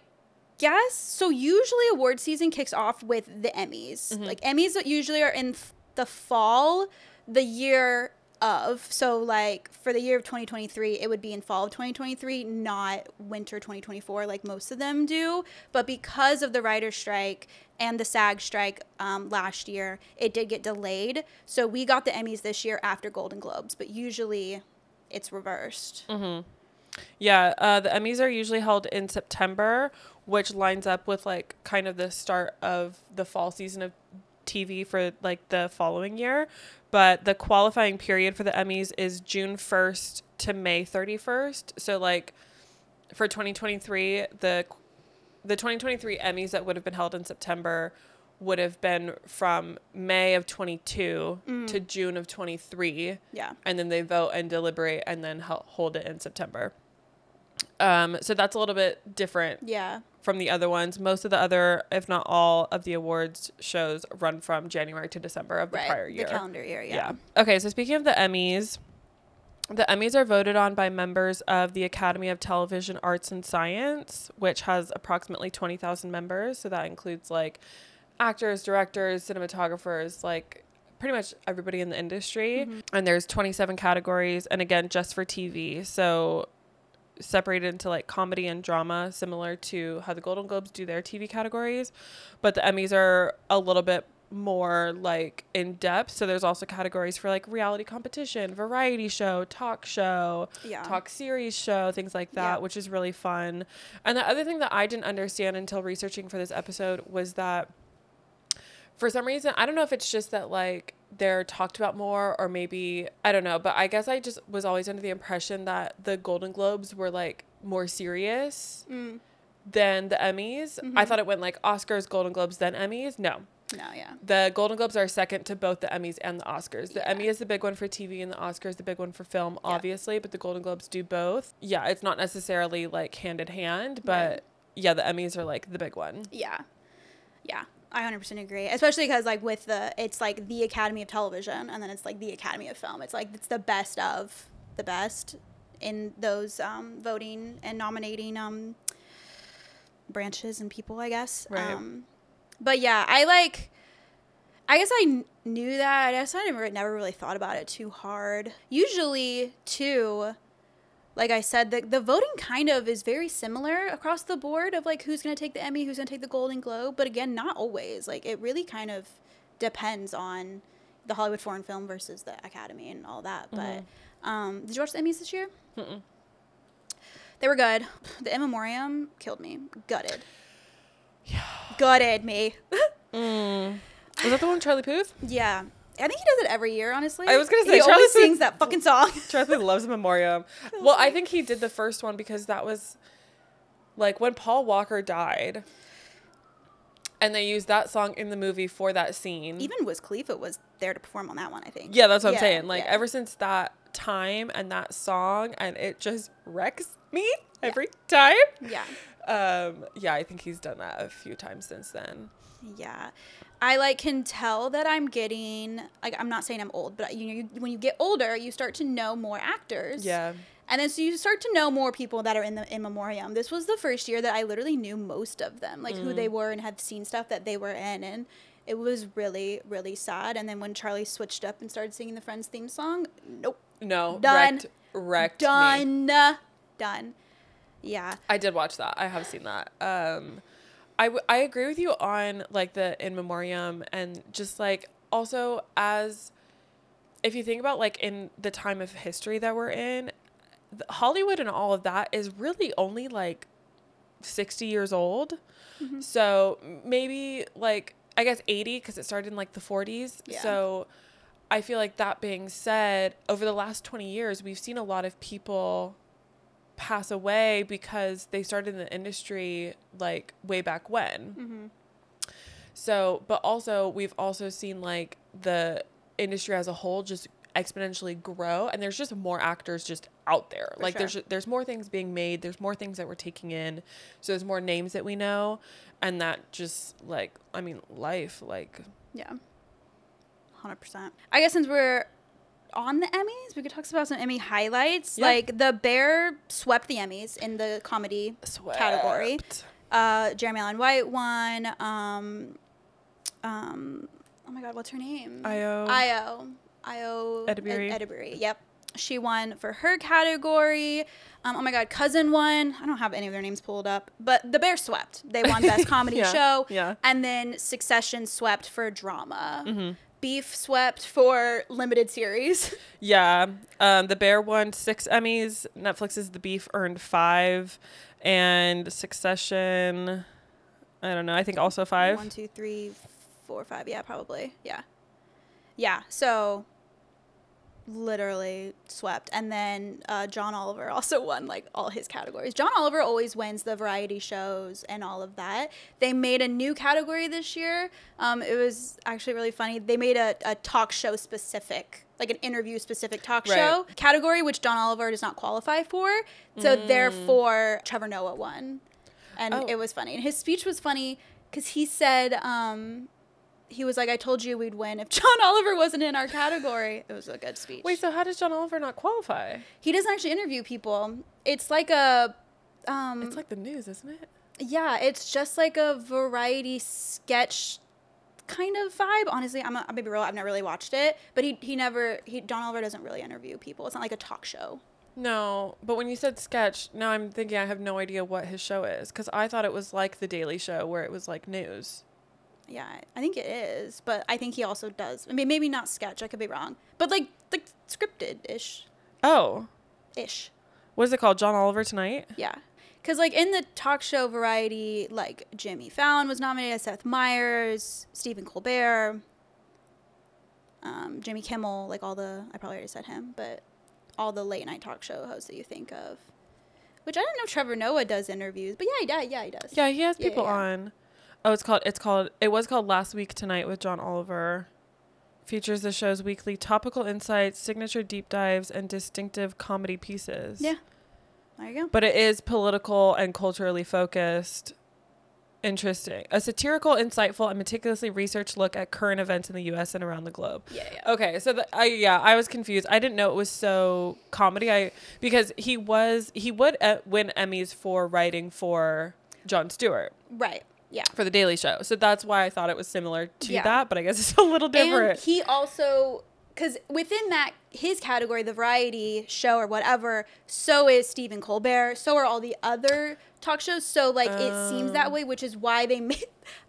guess so. Usually, award season kicks off with the Emmys. Mm-hmm. Like Emmys usually are in the fall, the year of. So like for the year of 2023, it would be in fall of 2023, not winter 2024, like most of them do. But because of the writer's strike and the SAG strike um, last year, it did get delayed. So we got the Emmys this year after Golden Globes, but usually it's reversed. Mhm. Yeah, uh, the Emmys are usually held in September, which lines up with like kind of the start of the fall season of TV for like the following year. But the qualifying period for the Emmys is June 1st to May 31st. So like for 2023, the the 2023 Emmys that would have been held in September would have been from May of 22 Mm. to June of 23 Yeah. and then they vote and deliberate and then hold it in September. Um, so that's a little bit different Yeah. from the other ones. Most of the other, if not all, of the awards shows run from January to December of the right. prior year. The calendar year. Yeah. Yeah. Okay, so speaking of the Emmys, the Emmys are voted on by members of the Academy of Television Arts and Science, which has approximately 20,000 members. So that includes like actors, directors, cinematographers, like pretty much everybody in the industry. Mm-hmm. And there's 27 categories, and again, just for TV. So separated into like comedy and drama, similar to how the Golden Globes do their TV categories. But the Emmys are a little bit more like in depth. So there's also categories for like reality competition, variety show, talk show, Yeah. talk series show, things like that, Yeah. which is really fun. And the other thing that I didn't understand until researching for this episode was that for some reason, I don't know if it's just that like they're talked about more or maybe I don't know, but I guess I just was always under the impression that the Golden Globes were like more serious Mm. than the Emmys. I thought it went like Oscars, Golden Globes, then Emmys. No. No. Yeah. The Golden Globes are second to both the Emmys and the Oscars. The Yeah. Emmy is the big one for TV and the Oscar is the big one for film, Yeah. obviously, but the Golden Globes do both. Yeah, it's not necessarily like hand in hand, but Right. yeah, the Emmys are like the big one. Yeah. Yeah. I 100% agree. Especially because, like, with the, it's like the Academy of Television and then it's like the Academy of Film. It's like, it's the best of the best in those um, voting and nominating um, branches and people, I guess. Right. Um, but yeah, I like, I guess I knew that. I guess I never, never really thought about it too hard. Usually, too, like I said, the, the voting kind of is very similar across the board of like who's going to take the Emmy, who's going to take the Golden Globe. But again, not always. Like it really kind of depends on the Hollywood Foreign Film versus the Academy and all that. But um, did you watch the Emmys this year? Mm-mm. They were good. The In Memoriam killed me. Gutted. Gutted me. Mm. Was that the one with Charlie Puth? yeah. I think he does it every year, honestly. I was gonna say, he Charlie always Puth- sings that fucking song. Charlie Puth loves a Memoriam. Well, I think he did the first one because that was like when Paul Walker died. And they used that song in the movie for that scene. Even Wiz Khalifa was there to perform on that one, I think. Yeah, that's what Yeah, I'm saying. Like yeah. ever since that time and that song, and it just wrecks me every time. Yeah. Um, yeah, I think he's done that a few times since then. Yeah. I like can tell that I'm getting like I'm not saying I'm old, but you know you, when you get older, you start to know more actors. Yeah, And then so you start to know more people that are in the in memoriam. This was the first year that I literally knew most of them, like who they Mm. were and had seen stuff that they were in and it was really really sad and then when Charlie switched up and started singing the Friends theme song, nope. no, Done. wrecked, wrecked me. Done. Yeah. I did watch that. I have seen that. Um, I, w- I agree with you on like the in memoriam and just like also as if you think about like in the time of history that we're in, Hollywood and all of that is really only like 60 years old. Mm-hmm. So maybe like I guess 80 because it started in like the 40s. Yeah. So I feel like that being said, over the last 20 years, we've seen a lot of people pass away because they started in the industry like way back when. Mm-hmm. So, but also we've also seen like the industry as a whole just exponentially grow and there's just more actors just out there. For like there's there's more things being made, there's more things that we're taking in. So there's more names that we know and that just like I mean life like Yeah. 100%. I guess since we're on the Emmys, we could talk about some Emmy highlights. Yeah. Like The Bear swept the Emmys in the comedy category. Uh, Jeremy Allen White won. Um, um, oh my God, what's her name? Ayo. Ayo. Ayo. Edebiri. Ed- Edebiri. Yep. She won for her category. Um, oh my God, Cousin won. I don't have any of their names pulled up, but The Bear swept. They won Best Comedy Yeah, Show. yeah. And then Succession swept for drama. Mm-hmm. Beef swept for limited series. Yeah. Um, the Bear won six Emmys. Netflix's The Beef earned five. And Succession, I don't know, I think also five. One, two, three, four, five. Yeah, probably. Yeah. Yeah. So literally swept. And then uh, John Oliver also won like all his categories. John Oliver always wins the variety shows and all of that. They made a new category this year. Um, it was actually really funny. They made a, a talk show specific, like an interview specific talk Right. show category, which John Oliver does not qualify for. So therefore, Trevor Noah won. And Oh. it was funny. And his speech was funny because he said, um, he was like, I told you we'd win if John Oliver wasn't in our category. It was a good speech. Wait, so how does John Oliver not qualify? he doesn't actually interview people. It's like a, um, It's like the news, isn't it? yeah, it's just like a variety sketch kind of vibe. Honestly, I'm, a, I'm gonna be real. I've never really watched it, but he he never he John Oliver doesn't really interview people. It's not like a talk show. No, but when you said sketch, now I'm thinking I have no idea what his show is because I thought it was like the Daily Show where it was like news. Yeah, I think it is, but I think he also does. I mean, maybe not sketch. I could be wrong, but like like scripted ish Oh, ish. what is it called? John Oliver Tonight? Yeah. Because, like, in the talk show variety, like, Jimmy Fallon was nominated, Seth Meyers, Stephen Colbert, um, Jimmy Kimmel, like, all the, I probably already said him, but all the late night talk show hosts that you think of. Which I don't know Trevor Noah does interviews, but yeah, he, yeah, yeah, he does. Yeah, he has Yeah, yeah, people yeah. on. Oh, it's called. It's called. It was called Last Week Tonight with John Oliver. Features the show's weekly topical insights, signature deep dives, and distinctive comedy pieces. Yeah. There you go. But it is political and culturally focused. Interesting. A satirical, insightful, and meticulously researched look at current events in the U.S. and around the globe. Yeah, yeah. Okay, so the, I yeah, I was confused. I didn't know it was so comedy. I because he was he would uh, win Emmys for writing for Jon Stewart Right. Yeah. for the Daily Show. So that's why I thought it was similar to Yeah. that, but I guess it's a little different. And he also, because within that, his category, the variety show or whatever, so is Stephen Colbert, so are all the other talk shows. So, like, it seems that oh. way, which is why they made,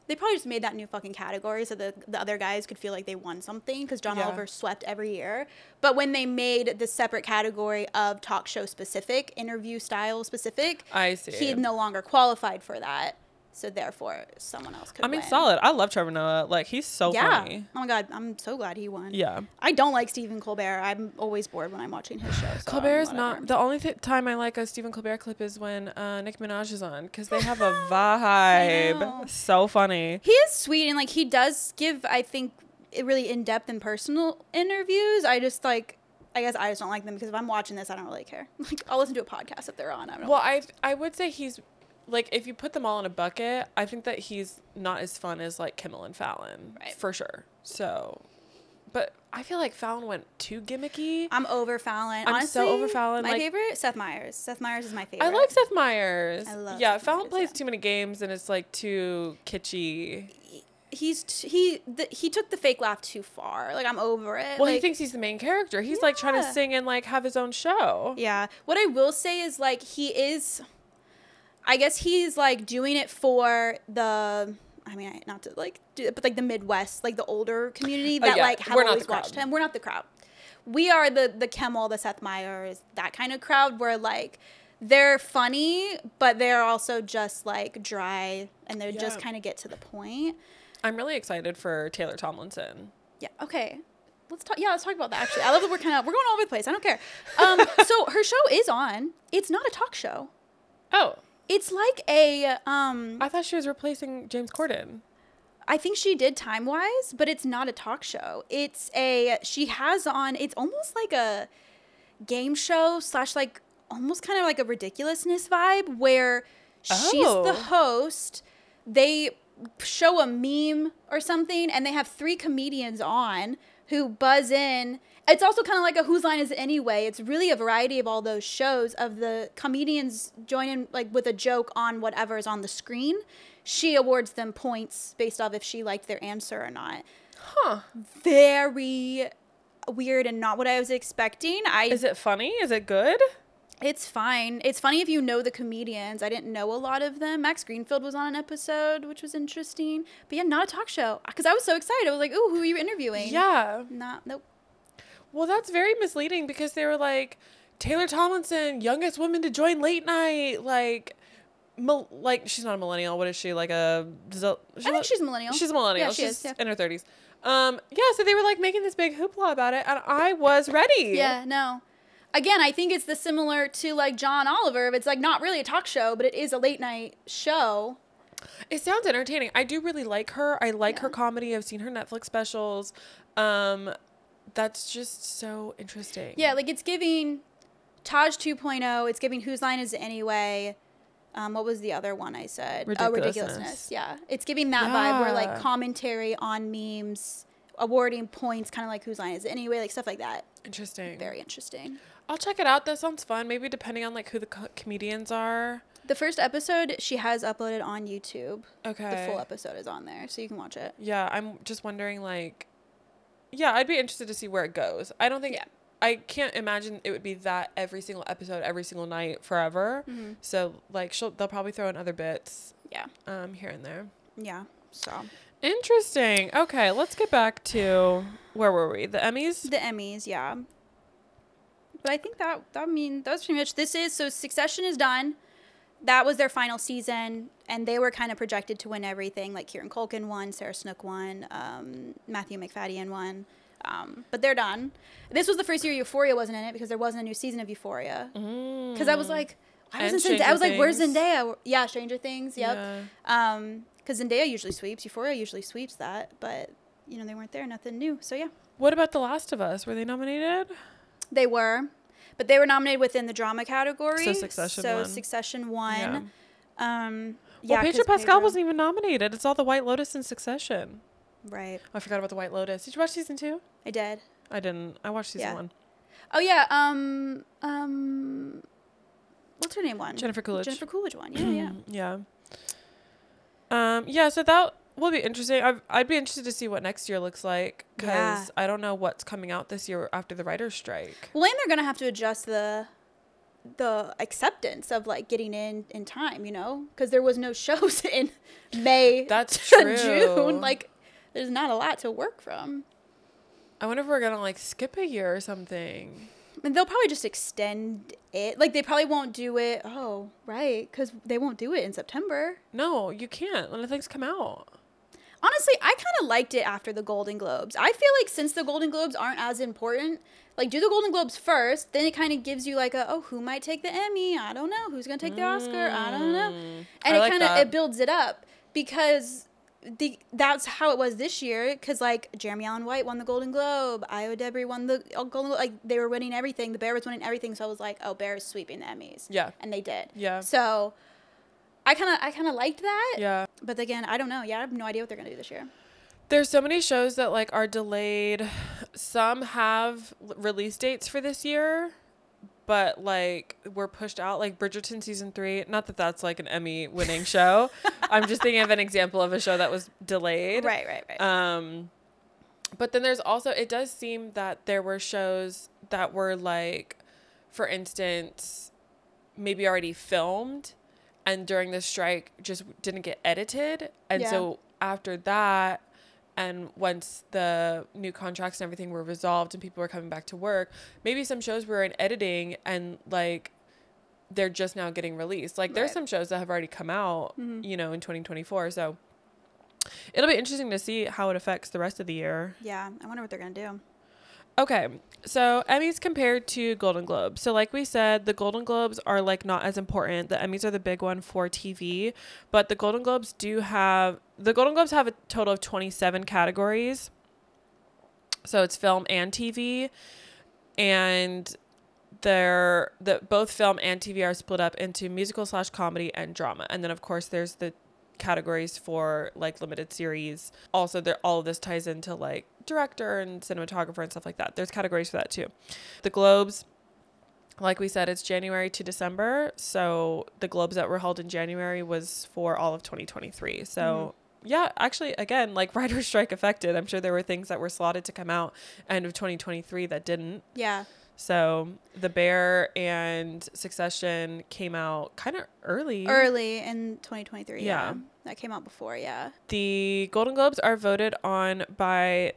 they probably just made that new fucking category so the, the other guys could feel like they won something because John Yeah. Oliver swept every year. But when they made the separate category of talk show specific, interview style specific, I see. he no longer qualified for that. So, therefore, someone else could I mean, win. solid. I love Trevor Noah. Like he's so Yeah. funny. Oh my god, I'm so glad he won. Yeah. I don't like Stephen Colbert. I'm always bored when I'm watching his show. So Colbert is not the only th- time I like a Stephen Colbert clip is when uh, Nick Minaj is on because they have a vibe. So funny. He is sweet and like he does give, I think, really in depth and personal interviews. I just like, I guess I just don't like them because if I'm watching this, I don't really care. Like I'll listen to a podcast if they're on. I don't. Well, I I would say he's like if you put them all in a bucket, I think that he's not as fun as like Kimmel and Fallon Right. for sure. So, but I feel like Fallon went too gimmicky. I'm over Fallon. I'm Honestly, so over Fallon, My like- favorite, Seth Meyers. Seth Meyers is my favorite. I like Seth Meyers. I love yeah, Seth Fallon Meyers, plays yeah. too many games and it's like too kitschy. He's t- he the, he took the fake laugh too far. Like I'm over it. Well, he thinks he's the main character. He's like trying to sing and like have his own show. Yeah. What I will say is like he is I guess he's like doing it for the I mean, not to like do it, but like the Midwest, like the older community Oh, that yeah. like have We're always watched him. We're not the crowd. We are the the Kimmel, the Seth Meyers, that kind of crowd where like they're funny, but they're also just like dry and they are just kind of get to the point. I'm really excited for Taylor Tomlinson. Yeah. Okay. Let's talk. Yeah, let's talk about that. Actually, I love that we're kind of we're going all over the place. I don't care. Um, so her show is on. It's not a talk show. Oh, It's like a um. I thought she was replacing James Corden. I think she did time wise, but it's not a talk show. It's a she has on. It's almost like a game show slash like almost kind of like a ridiculousness vibe where she's Oh. the host. They show a meme or something, and they have three comedians on who buzz in. It's also kind of like a Whose Line Is It Anyway? It's really a variety of all those shows of the comedians joining like with a joke on whatever is on the screen. She awards them points based off if she liked their answer or not. Huh. Very weird and not what I was expecting. I Is it funny? Is it good? it's fine. It's funny if you know the comedians. I didn't know a lot of them. Max Greenfield was on an episode, which was interesting. But yeah, not a talk show. Because I was so excited. I was like, ooh, who are you interviewing? Yeah. Not, nope. Well, that's very misleading because they were like Taylor Tomlinson, youngest woman to join late night, like. mil- Like she's not a millennial. What is she like a? zil- I think she's a millennial. She's a millennial. Yeah, she she's is, yeah. in her thirties. Um, yeah, so they were like making this big hoopla about it, and I was ready. Yeah, no. Again, I think it's the similar to like John Oliver. It's like not really a talk show, but it is a late night show. It sounds entertaining. I do really like her. I like her comedy. I've seen her Netflix specials. Um, that's just so interesting. Yeah, like it's giving Tosh.0. It's giving Whose Line Is It Anyway? Um, what was the other one I said? Oh, Ridiculousness. ridiculousness. Yeah, it's giving that vibe where like commentary on memes, awarding points, kind of like Whose Line Is It Anyway? Like stuff like that. interesting. Very interesting. I'll check it out. That sounds fun. Maybe depending on like who the co- comedians are. The first episode she has uploaded on YouTube. Okay. The full episode is on there, so you can watch it. Yeah, I'm just wondering like yeah, I'd be interested to see where it goes. I don't think Yeah. I can't imagine it would be that every single episode every single night forever. Mm-hmm. So like she'll they'll probably throw in other bits Yeah, um here and there. yeah. So Interesting. Okay, let's get back to where were we? The Emmys? the Emmys, yeah. But I think that that mean that's pretty much this is so Succession is done. That was their final season, and they were kind of projected to win everything. Like Kieran Culkin won, Sarah Snook won, um, Matthew Macfadyen won. Um, but they're done. This was the first year Euphoria wasn't in it because there wasn't a new season of Euphoria. Because I was like, Mm. Wasn't Zendaya? I was like, where's. Zendaya? Yeah, Stranger Things. Yep. Yeah. Um, because Zendaya usually sweeps, Euphoria usually sweeps that, but you know they weren't there, nothing new. So yeah, What about The Last of Us? Were they nominated? they were, but they were nominated within the drama category. So Succession So won. Succession won. Yeah. Um, Well, yeah, Pedro 'cause Pascal Pedro- wasn't even nominated. It's all the White Lotus in Succession. right. Oh, I forgot about the White Lotus. Did you watch season two? I did. I didn't. I watched season Yeah. one. Oh yeah. Um. Um. What's her name? One Jennifer Coolidge. Jennifer Coolidge won. Yeah, yeah. yeah. Um. Yeah. So that will be interesting. I'd, I'd be interested to see what next year looks like because Yeah. I don't know what's coming out this year after the writers' strike. Well, and they're gonna have to adjust the the acceptance of like getting in in time. You know, because there was no shows in May. That's true. June. Like, there's not a lot to work from. I wonder if we're gonna like skip a year or something. And they'll probably just extend it. Like, they probably won't do it. Oh, right, because they won't do it in September. No, you can't when the things come out. Honestly, I kind of liked it after the Golden Globes. I feel like since the Golden Globes aren't as important, like do the Golden Globes first, then it kind of gives you like a oh who might take the Emmy? I don't know who's gonna take the Oscar. I don't know, Mm. and I it like kind of it builds it up because the that's how it was this year because like Jeremy Allen White won the Golden Globe, Ayo Edebiri won the uh, Golden Globe, like they were winning everything. The Bear was winning everything, so I was like oh Bear is sweeping the Emmys, Yeah. and they did. Yeah. So I kind of I kind of liked that, Yeah. but again I don't know. Yeah, I have no idea what they're gonna do this year. There's so many shows that like are delayed. Some have release dates for this year, but like were pushed out. Like Bridgerton season three. Not that that's like an Emmy winning show. I'm just thinking of an example of a show that was delayed. Right, right, right. Um, but then there's also it does seem that there were shows that were like, for instance, maybe already filmed, and during the strike just didn't get edited, and Yeah. so after that. And once the new contracts and everything were resolved and people were coming back to work, maybe some shows were in editing and like they're just now getting released. Like there's some shows that have already come out, Mhm. you know, in 2024. So it'll be interesting to see how it affects the rest of the year. yeah, I wonder what they're gonna do. Okay, so Emmys compared to Golden Globes. So, like we said, the Golden Globes are like not as important. The Emmys are the big one for TV, but the Golden Globes do have the Golden Globes have a total of 27 categories. So it's film and TV, and they're the both film and TV are split up into musical slash comedy and drama, and then of course there's the categories for like limited series. Also, there all of this ties into like director and cinematographer and stuff like that. There's categories for that too. The Globes, like we said, it's January to December. So the Globes that were held in January was for all of 2023. So mm-hmm. yeah, actually, again, like writer's strike affected. I'm sure there were things that were slotted to come out end of 2023 that didn't. Yeah, So The Bear and Succession came out kind of early. early in 2023. Yeah. Yeah. that came out before. Yeah, The Golden Globes are voted on by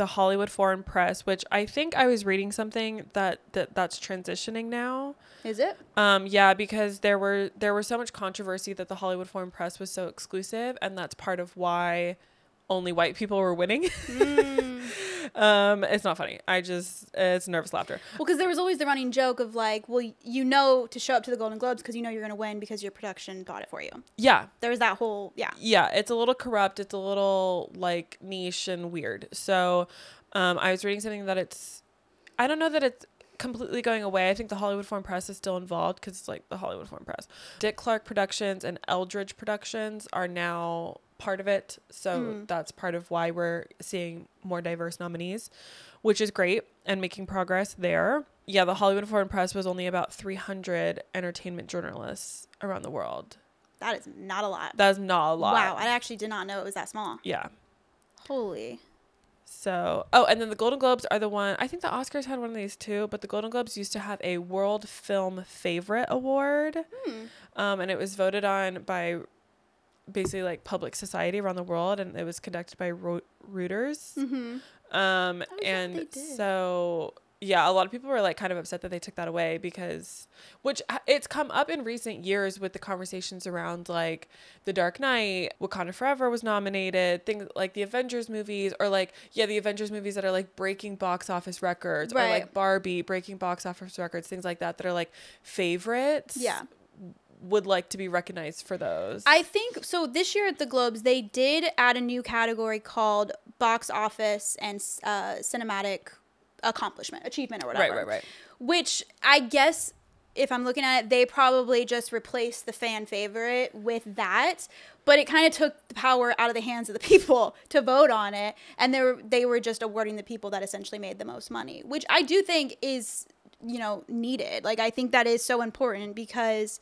the Hollywood Foreign Press, which I think I was reading something that, that that's transitioning now. is it? Um, yeah, because there were there was so much controversy that the Hollywood Foreign Press was so exclusive, and that's part of why only white people were winning. um, it's not funny. I just it's nervous laughter. Well, because there was always the running joke of like, well, you know, to show up to the Golden Globes because you know you're going to win because your production bought it for you. Yeah, There was that whole yeah. yeah, it's a little corrupt. It's a little like niche and weird. So, um, I was reading something that it's, I don't know that it's completely going away. I think the Hollywood Foreign Press is still involved because it's like the Hollywood Foreign Press. Dick Clark Productions and Eldridge Productions are now part of it. So that's part of why we're seeing more diverse nominees, which is great and making progress there. Yeah, the Hollywood Foreign Press was only about 300 entertainment journalists around the world. That is not a lot. That's not a lot. Wow, I actually did not know it was that small. Yeah. Holy. So, oh, and then the Golden Globes are the one. I think the Oscars had one of these too, but the Golden Globes used to have a World Film Favorite Award, um, and it was voted on by basically like public society around the world, and it was conducted by Ro- Reuters. Mm-hmm. Um, and so yeah, a lot of people were like kind of upset that they took that away because, which it's come up in recent years with the conversations around like The Dark Knight, Wakanda Forever was nominated, things like the Avengers movies, or like yeah, the Avengers movies that are like breaking box office records, or like Barbie breaking box office records, things like that that are like favorites. Yeah. Would like to be recognized for those. I think so. This year at the Globes, they did add a new category called box office and uh, cinematic accomplishment, achievement, or whatever. right, right, right. Which I guess, if I'm looking at it, they probably just replaced the fan favorite with that. But it kind of took the power out of the hands of the people to vote on it, and they were they were just awarding the people that essentially made the most money, which I do think is you know needed. Like I think that is so important because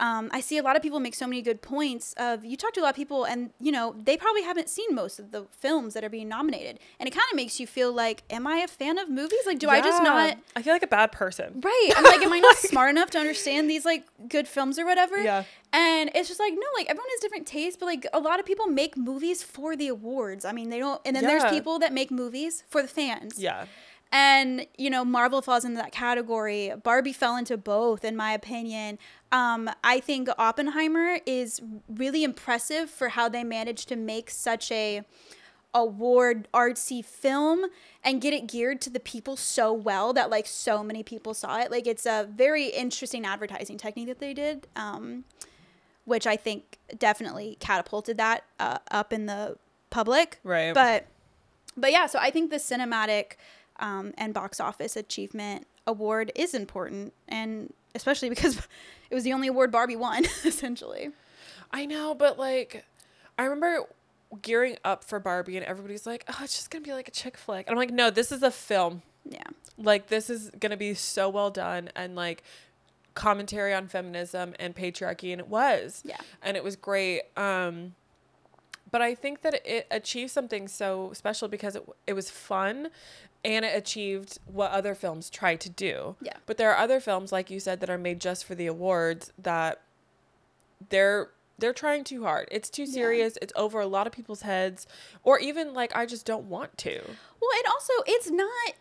um, I see a lot of people make so many good points of you talk to a lot of people and you know they probably haven't seen most of the films that are being nominated and it kind of makes you feel like am I a fan of movies like do I just not I feel like a bad person. right I'm like am I not smart enough to understand these like good films or whatever Yeah. and it's just like no like everyone has different tastes but like a lot of people make movies for the awards I mean they don't and then Yeah. there's people that make movies for the fans Yeah. And you know marvel falls into that category. Barbie fell into both in my opinion. Um, i think oppenheimer is really impressive for how they managed to make such a award artsy film and get it geared to the people so well that like so many people saw it. Like it's a very interesting advertising technique that they did um, which i think definitely catapulted that uh, up in the public. Right. but but yeah so i think the cinematic um, and box office achievement award is important and especially because it was the only award barbie won essentially I know, but like, I remember gearing up for Barbie, and everybody's like, "Oh, it's just gonna be like a chick flick," and I'm like, "No, this is a film. yeah Like, this is gonna be so well done, and like." commentary on feminism and patriarchy and it was Yeah. and it was great um but i think that it achieved something so special because it, it was fun and it achieved what other films try to do. Yeah. but there are other films like you said that are made just for the awards that they're they're trying too hard. It's too serious. It's over a lot of people's heads. Or even like i just don't want to. Well, and also it's not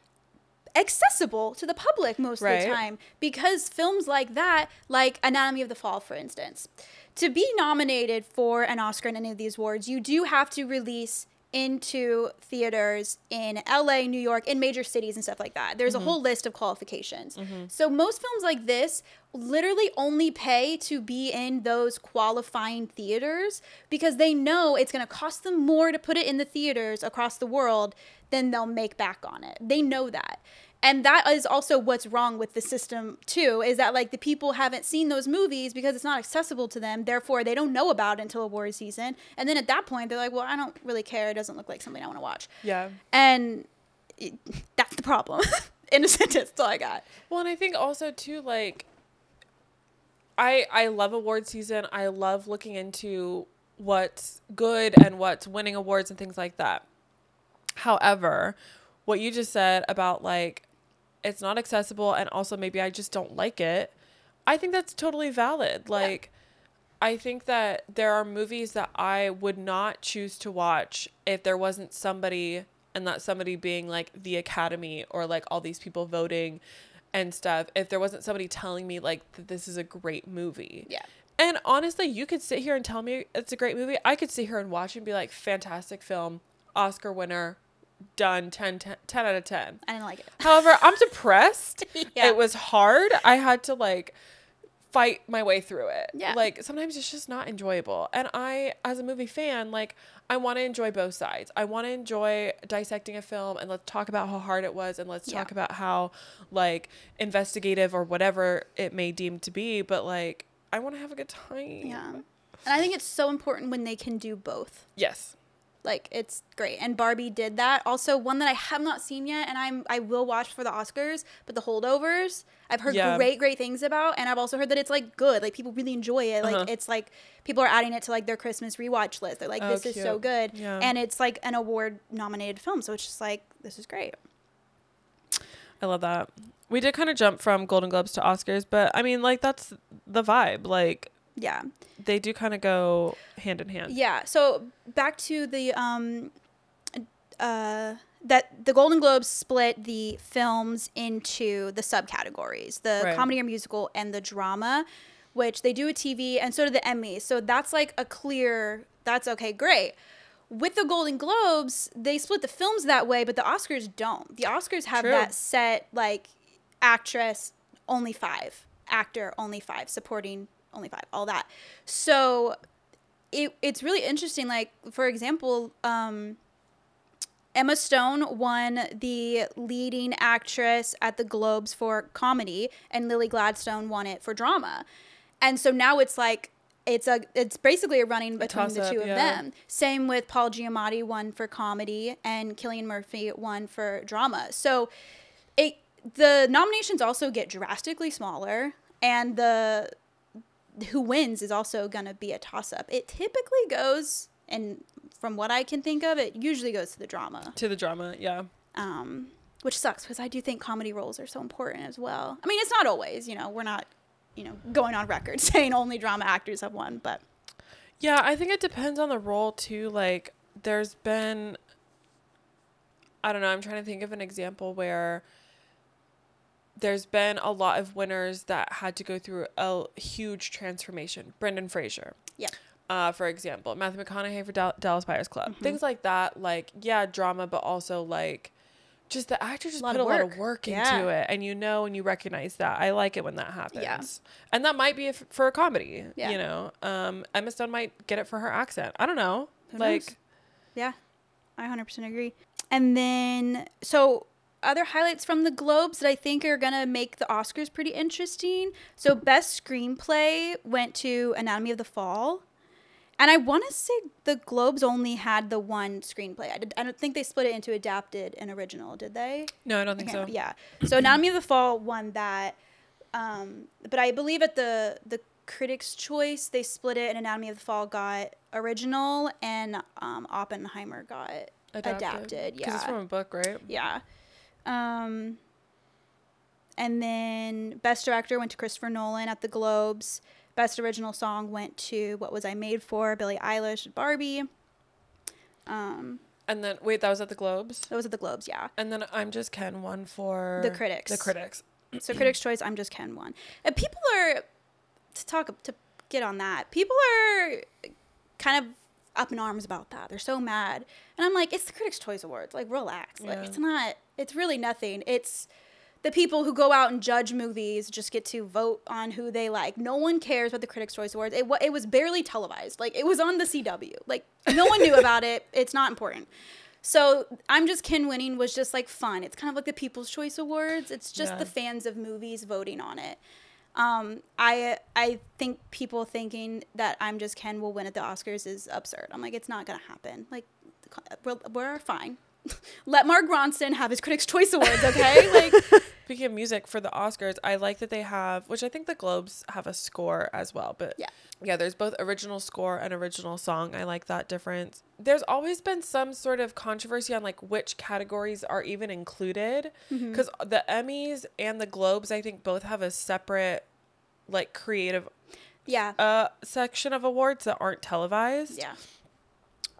accessible to the public most of the time because films like that, like Anatomy of the Fall, for instance, to be nominated for an Oscar in any of these awards, you do have to release into theaters in LA, New York, in major cities and stuff like that. There's a mm-hmm. whole list of qualifications. Mm-hmm. So most films like this literally only pay to be in those qualifying theaters because they know it's going to cost them more to put it in the theaters across the world than they'll make back on it. They know that. And that is also what's wrong with the system too is that like the people haven't seen those movies because it's not accessible to them. Therefore, they don't know about it until award season. And then at that point, they're like, "Well, I don't really care. It doesn't look like something I want to watch." yeah And it, that's the problem. in a sentence, that's all I got. Well, and I think also too like I I love award season. I love looking into what's good and what's winning awards and things like that. However, what you just said about like it's not accessible and also maybe I just don't like it. I think that's totally valid. Like I think that there are movies that I would not choose to watch if there wasn't somebody and that somebody being like the academy or like all these people voting and stuff if there wasn't somebody telling me like that this is a great movie Yeah. And honestly, you could sit here and tell me it's a great movie. I could sit here and watch and be like, fantastic film, Oscar winner, done, 10, 10, 10 out of 10. I didn't like it. However, I'm depressed. Yeah. It was hard. I had to like fight my way through it. Yeah. Like sometimes it's just not enjoyable. And I, as a movie fan, like I want to enjoy both sides. I want to enjoy dissecting a film and let's talk about how hard it was and let's Yeah. talk about how like investigative or whatever it may deem to be. But like I want to have a good time. Yeah. And I think it's so important when they can do both. Yes. Like it's great. And Barbie did that. Also one that I have not seen yet and I'm I will watch for the Oscars, but the holdovers, I've heard Yeah. great, great things about and I've also heard that it's like good. Like people really enjoy it. Like Uh-huh. it's like people are adding it to like their Christmas rewatch list. They're like, Oh, this is so good. Yeah. And it's like an award nominated film. So it's just like, this is great. I love that. We did kind of jump from Golden Globes to Oscars, but I mean, like, that's the vibe. Like, Yeah. they do kind of go hand in hand. Yeah. So back to the um, uh, that the Golden Globes split the films into the subcategories: the Right. comedy or musical and the drama, which they do a TV, and so do the Emmys. So that's like a clear. That's okay. Great. With the Golden Globes, they split the films that way, but the Oscars don't. The Oscars have True. that set like actress only five, actor only five, supporting only five, all that. So it it's really interesting. Like for example, um, Emma Stone won the leading actress at the Globes for comedy, and Lily Gladstone won it for drama. And so now it's like it's a it's basically a running between the toss-up, two of yeah. them. Same with Paul Giamatti won for comedy, and Cillian Murphy won for drama. So it the nominations also get drastically smaller, and the who wins is also going to be a toss up. It typically goes, and from what I can think of, it usually goes to the drama, To the drama, yeah. um, which sucks because I do think comedy roles are so important as well. I mean, it's not always, you know, we're not, you know, going on record saying only drama actors have won, but Yeah, I think it depends on the role too. Like, there's been, I don't know, I'm trying to think of an example where there's been a lot of winners that had to go through a huge transformation. Brendan Fraser. yeah, uh, for example, Matthew McConaughey for Dal- Dallas Buyers Club, Mm-hmm. things like that. Like, yeah, drama, but also like, just the actor just Lot put a lot of work into it, and you know, and you recognize that. I like it when that happens. Yeah. and that might be if, for a comedy. Yeah. You know, um, Emma Stone might get it for her accent. I don't know. Who like, knows? yeah, I 100% agree. And then, so other highlights from the Globes that I think are going to make the Oscars pretty interesting. So, best screenplay went to Anatomy of the Fall. And I want to say the Globes only had the one screenplay. I, did, I don't think they split it into adapted and original, did they? no, I don't think I so. Yeah. So Anatomy of the Fall won that. Um, but I believe at the the Critics' Choice they split it, and Anatomy of the Fall got original, and um, Oppenheimer got adapted. Yeah, because it's from a book, right? yeah. Um, and then Best Director went to Christopher Nolan at the Globes. Best Original Song went to What Was I Made For? Billie Eilish, Barbie. Um, And then wait, that was at the Globes. That was at the Globes, yeah. And then I'm just Ken won for The Critics. The critics. So Critics' Choice, I'm just Ken won. And people are to talk to get on that. People are kind of up in arms about that. They're so mad, and I'm like, it's the Critics' Choice Awards. Like, relax. Like, Yeah. it's not. It's really nothing. It's the people who go out and judge movies just get to vote on who they like. No one cares about the Critics' Choice Awards. It it was barely televised. Like, it was on the CW. Like, no one knew about it. It's not important. So I'm just Ken winning was just like fun. It's kind of like the People's Choice Awards. It's just Yeah. the fans of movies voting on it. Um, I I think people thinking that I'm just Ken will win at the Oscars is absurd. I'm like, it's not gonna happen. Like, we're, we're fine. Let Mark Ronson have his Critics' Choice Awards, okay? like, Speaking of music for the Oscars, I like that they have, which I think the Globes have a score as well. But Yeah. yeah, there's both original score and original song. I like that difference. There's always been some sort of controversy on like which categories are even included Mm-hmm. because the Emmys and the Globes, I think, both have a separate like creative yeah, uh section of awards that aren't televised. yeah,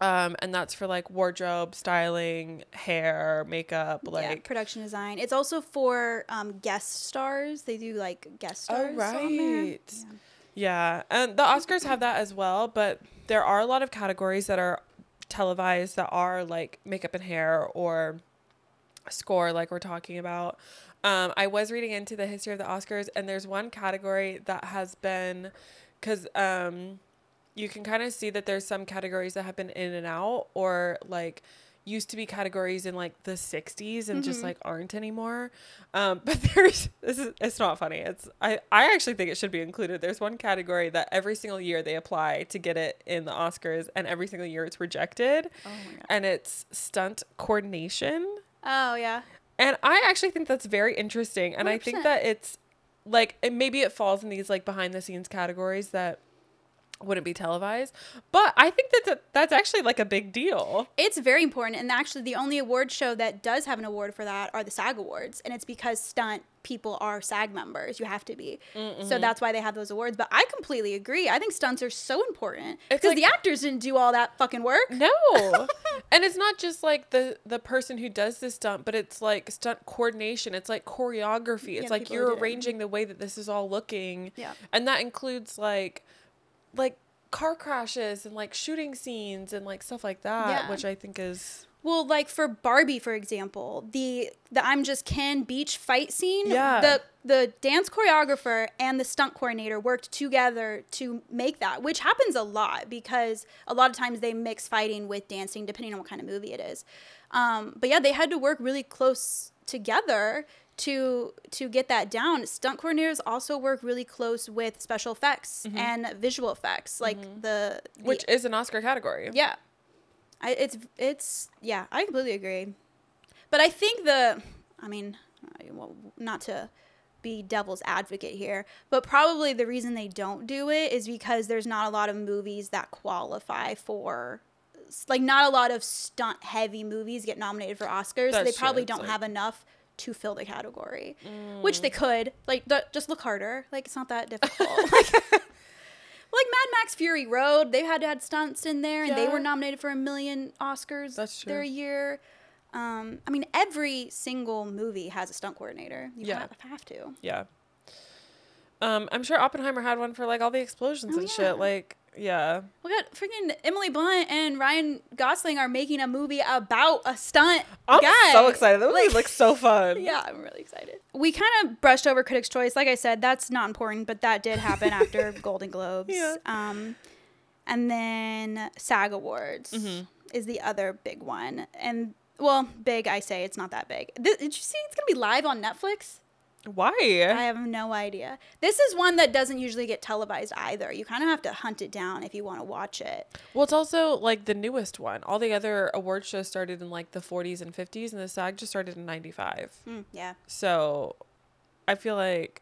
Um, and that's for like wardrobe, styling, hair, makeup, yeah. like Production design. It's also for um, guest stars. They do like guest stars. Oh on there. right. Yeah. Yeah, and the Oscars have that as well, but there are a lot of categories that are televised that are like makeup and hair or score, like we're talking about. Um, I was reading into the history of the Oscars, and there's one category that has been, because um, you can kind of see that there's some categories that have been in and out, or like used to be categories in like the 60s and just like aren't anymore. Um but there's this is it's not funny. It's i i actually think it should be included. There's one category that every single year they apply to get it in the oscars and every single year it's rejected. Oh my god. and it's stunt coordination. Oh yeah. and I actually think that's very interesting. And I think that it's like maybe it falls in these like behind the scenes categories that wouldn't be televised. But I think that that- that's actually like a big deal. It's very important, and actually, the only award show that does have an award for that are the SAG Awards, and it's because stunt people are SAG members. You have to be, so that's why they have those awards. But I completely agree. I think stunts are so important because the actors didn't do all that fucking work. No. and it's not just like the the person who does the stunt, but it's like stunt coordination. It's like choreography. It's the like you're arranging the way that this is all looking. Yeah. And that includes like like car crashes and like shooting scenes and like stuff like that, Yeah. which I think is Well, like for Barbie, for example, the the I'm just Ken beach fight scene. Yeah. The the dance choreographer and the stunt coordinator worked together to make that, which happens a lot because a lot of times they mix fighting with dancing, depending on what kind of movie it is. Um, but yeah, they had to work really close together to to get that down. Stunt coordinators also work really close with special effects mm-hmm. and visual effects, like mm-hmm. the, the which is an Oscar category. yeah. I, it's it's yeah, I completely agree. But I think the I mean, well, not to be devil's advocate here, but probably the reason they don't do it is because there's not a lot of movies that qualify for like not a lot of stunt heavy movies get nominated for Oscars. so they That's true. probably don't like- have enough to fill the category, which they could. Like the, just look harder. Like it's not that difficult. like, like Mad Max Fury Road, they had to had stunts in there, and they were nominated for a million Oscars That's their year. Um, I mean, every single movie has a stunt coordinator. You Yeah. have, have to. Yeah. Um, I'm sure Oppenheimer had one for like all the explosions Oh, and yeah. shit. Like, yeah. We got freaking Emily Blunt and Ryan Gosling are making a movie about a stunt I'm guy. so excited. That movie looks so fun. Yeah, I'm really excited. We kind of brushed over Critics' Choice. Like I said, that's not important, but that did happen after Golden Globes. Yeah. Um, and then SAG Awards Mm-hmm. is the other big one. And well, big, I say it's not that big. Did you see it's gonna be live on Netflix? Why? I have no idea. This is one that doesn't usually get televised either. You kind of have to hunt it down if you want to watch it. well, it's also like the newest one. All the other award shows started in like the 40s and 50s, and the SAG just started in 95. Mm, yeah. So I feel like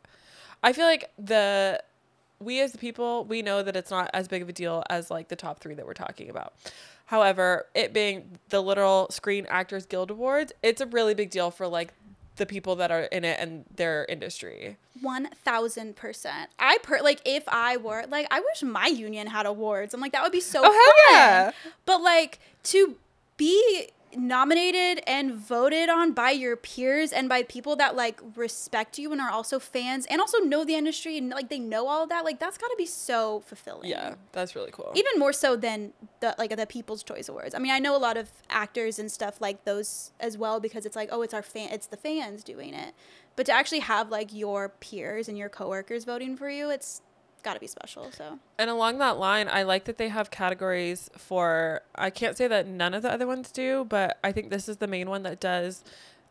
I feel like the we as the people, we know that it's not as big of a deal as like the top 3 that we're talking about. However, it being the literal Screen Actors Guild Awards, it's a really big deal for like the people that are in it and their industry. One thousand percent. I per like if I were like I wish my union had awards. I'm like that would be so Oh, hell fun. yeah. But like to be nominated and voted on by your peers and by people that like respect you and are also fans and also know the industry and like they know all that like that's got to be so fulfilling. Yeah, that's really cool. Even more so than the like the People's Choice Awards. I mean, I know a lot of actors and stuff like those as well because it's like, oh, it's our fan, it's the fans doing it. But to actually have like your peers and your coworkers voting for you, it's got to be special. So And along that line, I like that they have categories for I can't say that none of the other ones do, but I think this is the main one that does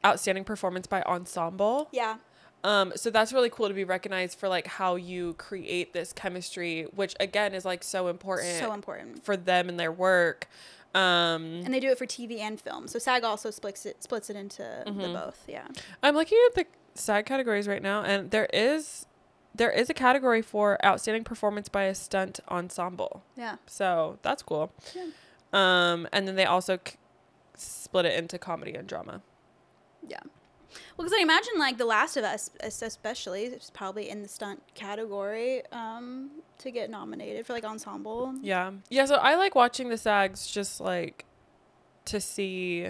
outstanding performance by ensemble. yeah, Um, so that's really cool to be recognized for like how you create this chemistry, which again is like so important so important. for them and their work. Um, And they do it for TV and film. So SAG also splits it splits it into Mm-hmm. the both. Yeah. I'm looking at the SAG categories right now, and there is there is a category for outstanding performance by a stunt ensemble. Yeah. So that's cool. Yeah. Um, and then they also c- split it into comedy and drama. Yeah. Well, because I imagine like The Last of Us, especially, is probably in the stunt category um, to get nominated for like ensemble. Yeah. Yeah. So I like watching the SAGs just like to see.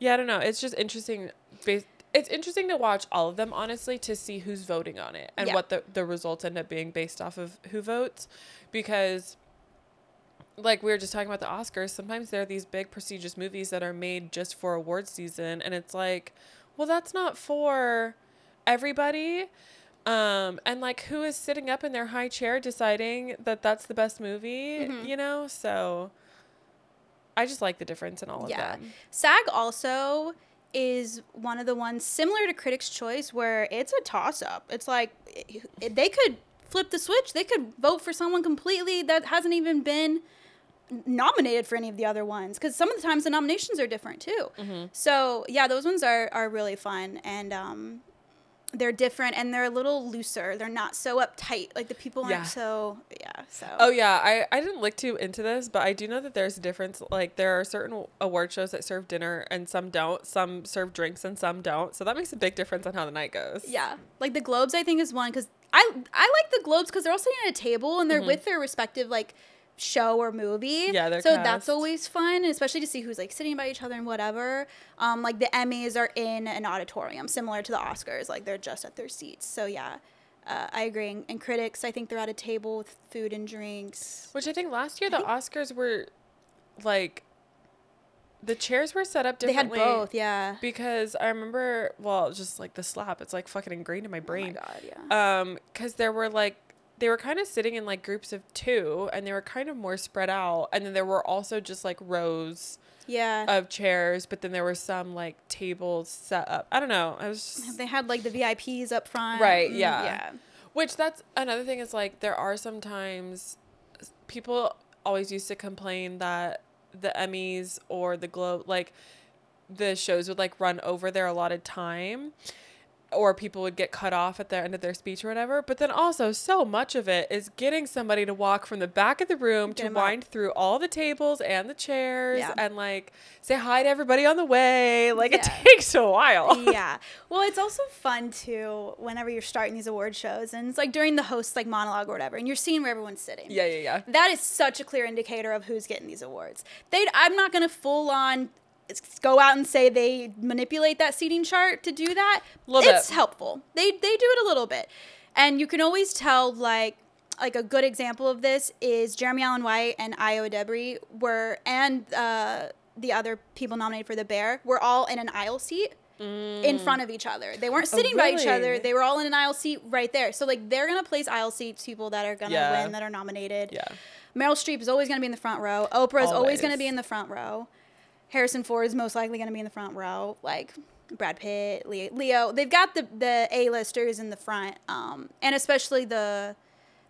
Yeah, I don't know. It's just interesting. Based, it's interesting to watch all of them honestly to see who's voting on it and Yeah. what the the results end up being based off of who votes because like we were just talking about the Oscars, sometimes there are these big prestigious movies that are made just for award season and it's like, well that's not for everybody. Um and like who is sitting up in their high chair deciding that that's the best movie, Mhm. you know? So I just like the difference in all of that. Them. SAG also is one of the ones similar to Critics' Choice where it's a toss up. It's like they could flip the switch. They could vote for someone completely that hasn't even been nominated for any of the other ones because some of the times the nominations are different too. Mm-hmm. So yeah, those ones are are really fun and um, they're different and they're a little looser. They're not so uptight. Like the people aren't Yeah. so yeah. So Oh yeah, I I didn't look too into this, but I do know that there's a difference. Like there are certain award shows that serve dinner and some don't. Some serve drinks and some don't. So that makes a big difference on how the night goes. Yeah, like the Globes, I think is one because I I like the Globes because they're all sitting at a table and they're mm-hmm. with their respective like show or movie. Yeah, they're so cast. that's always fun, especially to see who's like sitting by each other and whatever. Um, like the Emmys are in an auditorium, similar to the Oscars. Like they're just at their seats. So yeah. Uh, I agree. And, critics, I think they're at a table with food and drinks. Which I think last year the Oscars were like the chairs were set up differently. They had both, yeah. Because I remember, well, just like the slap, it's like fucking ingrained in my brain. Oh my god, yeah. um because there were like they were kind of sitting in like groups of two and they were kind of more spread out and then there were also just like rows yeah. of chairs but then there were some like tables set up i don't know i was just they had like the VIPs up front. Right, Mm, yeah. Yeah. which that's another thing is like there are sometimes people always used to complain that the emmys or the globe like the shows would like run over their allotted time or people would get cut off at the end of their speech or whatever. But then also, so much of it is getting somebody to walk from the back of the room Get to 'em up. wind through all the tables and the chairs Yeah. and like say hi to everybody on the way. Like it takes a while. yeah. Well, it's also fun too whenever you're starting these award shows and it's like during the host's like monologue or whatever and you're seeing where everyone's sitting. yeah, yeah, yeah. That is such a clear indicator of who's getting these awards. They I'm not going to full on go out and say they manipulate that seating chart to do that. Little it's bit. helpful. They they do it a little bit. And you can always tell like like a good example of this is Jeremy Allen White and Ayo Edebiri were and uh, the other people nominated for the Bear were all in an aisle seat in front of each other. They weren't Oh, sitting by each other. They were all in an aisle seat right there. So like they're gonna place aisle seats people that are gonna Yeah. win that are nominated. Yeah. Meryl Streep is always gonna be in the front row. Oprah is always gonna be in the front row. Harrison Ford is most likely gonna be in the front row. Like Brad Pitt, Leo. They've got the the A listers in the front, um, and especially the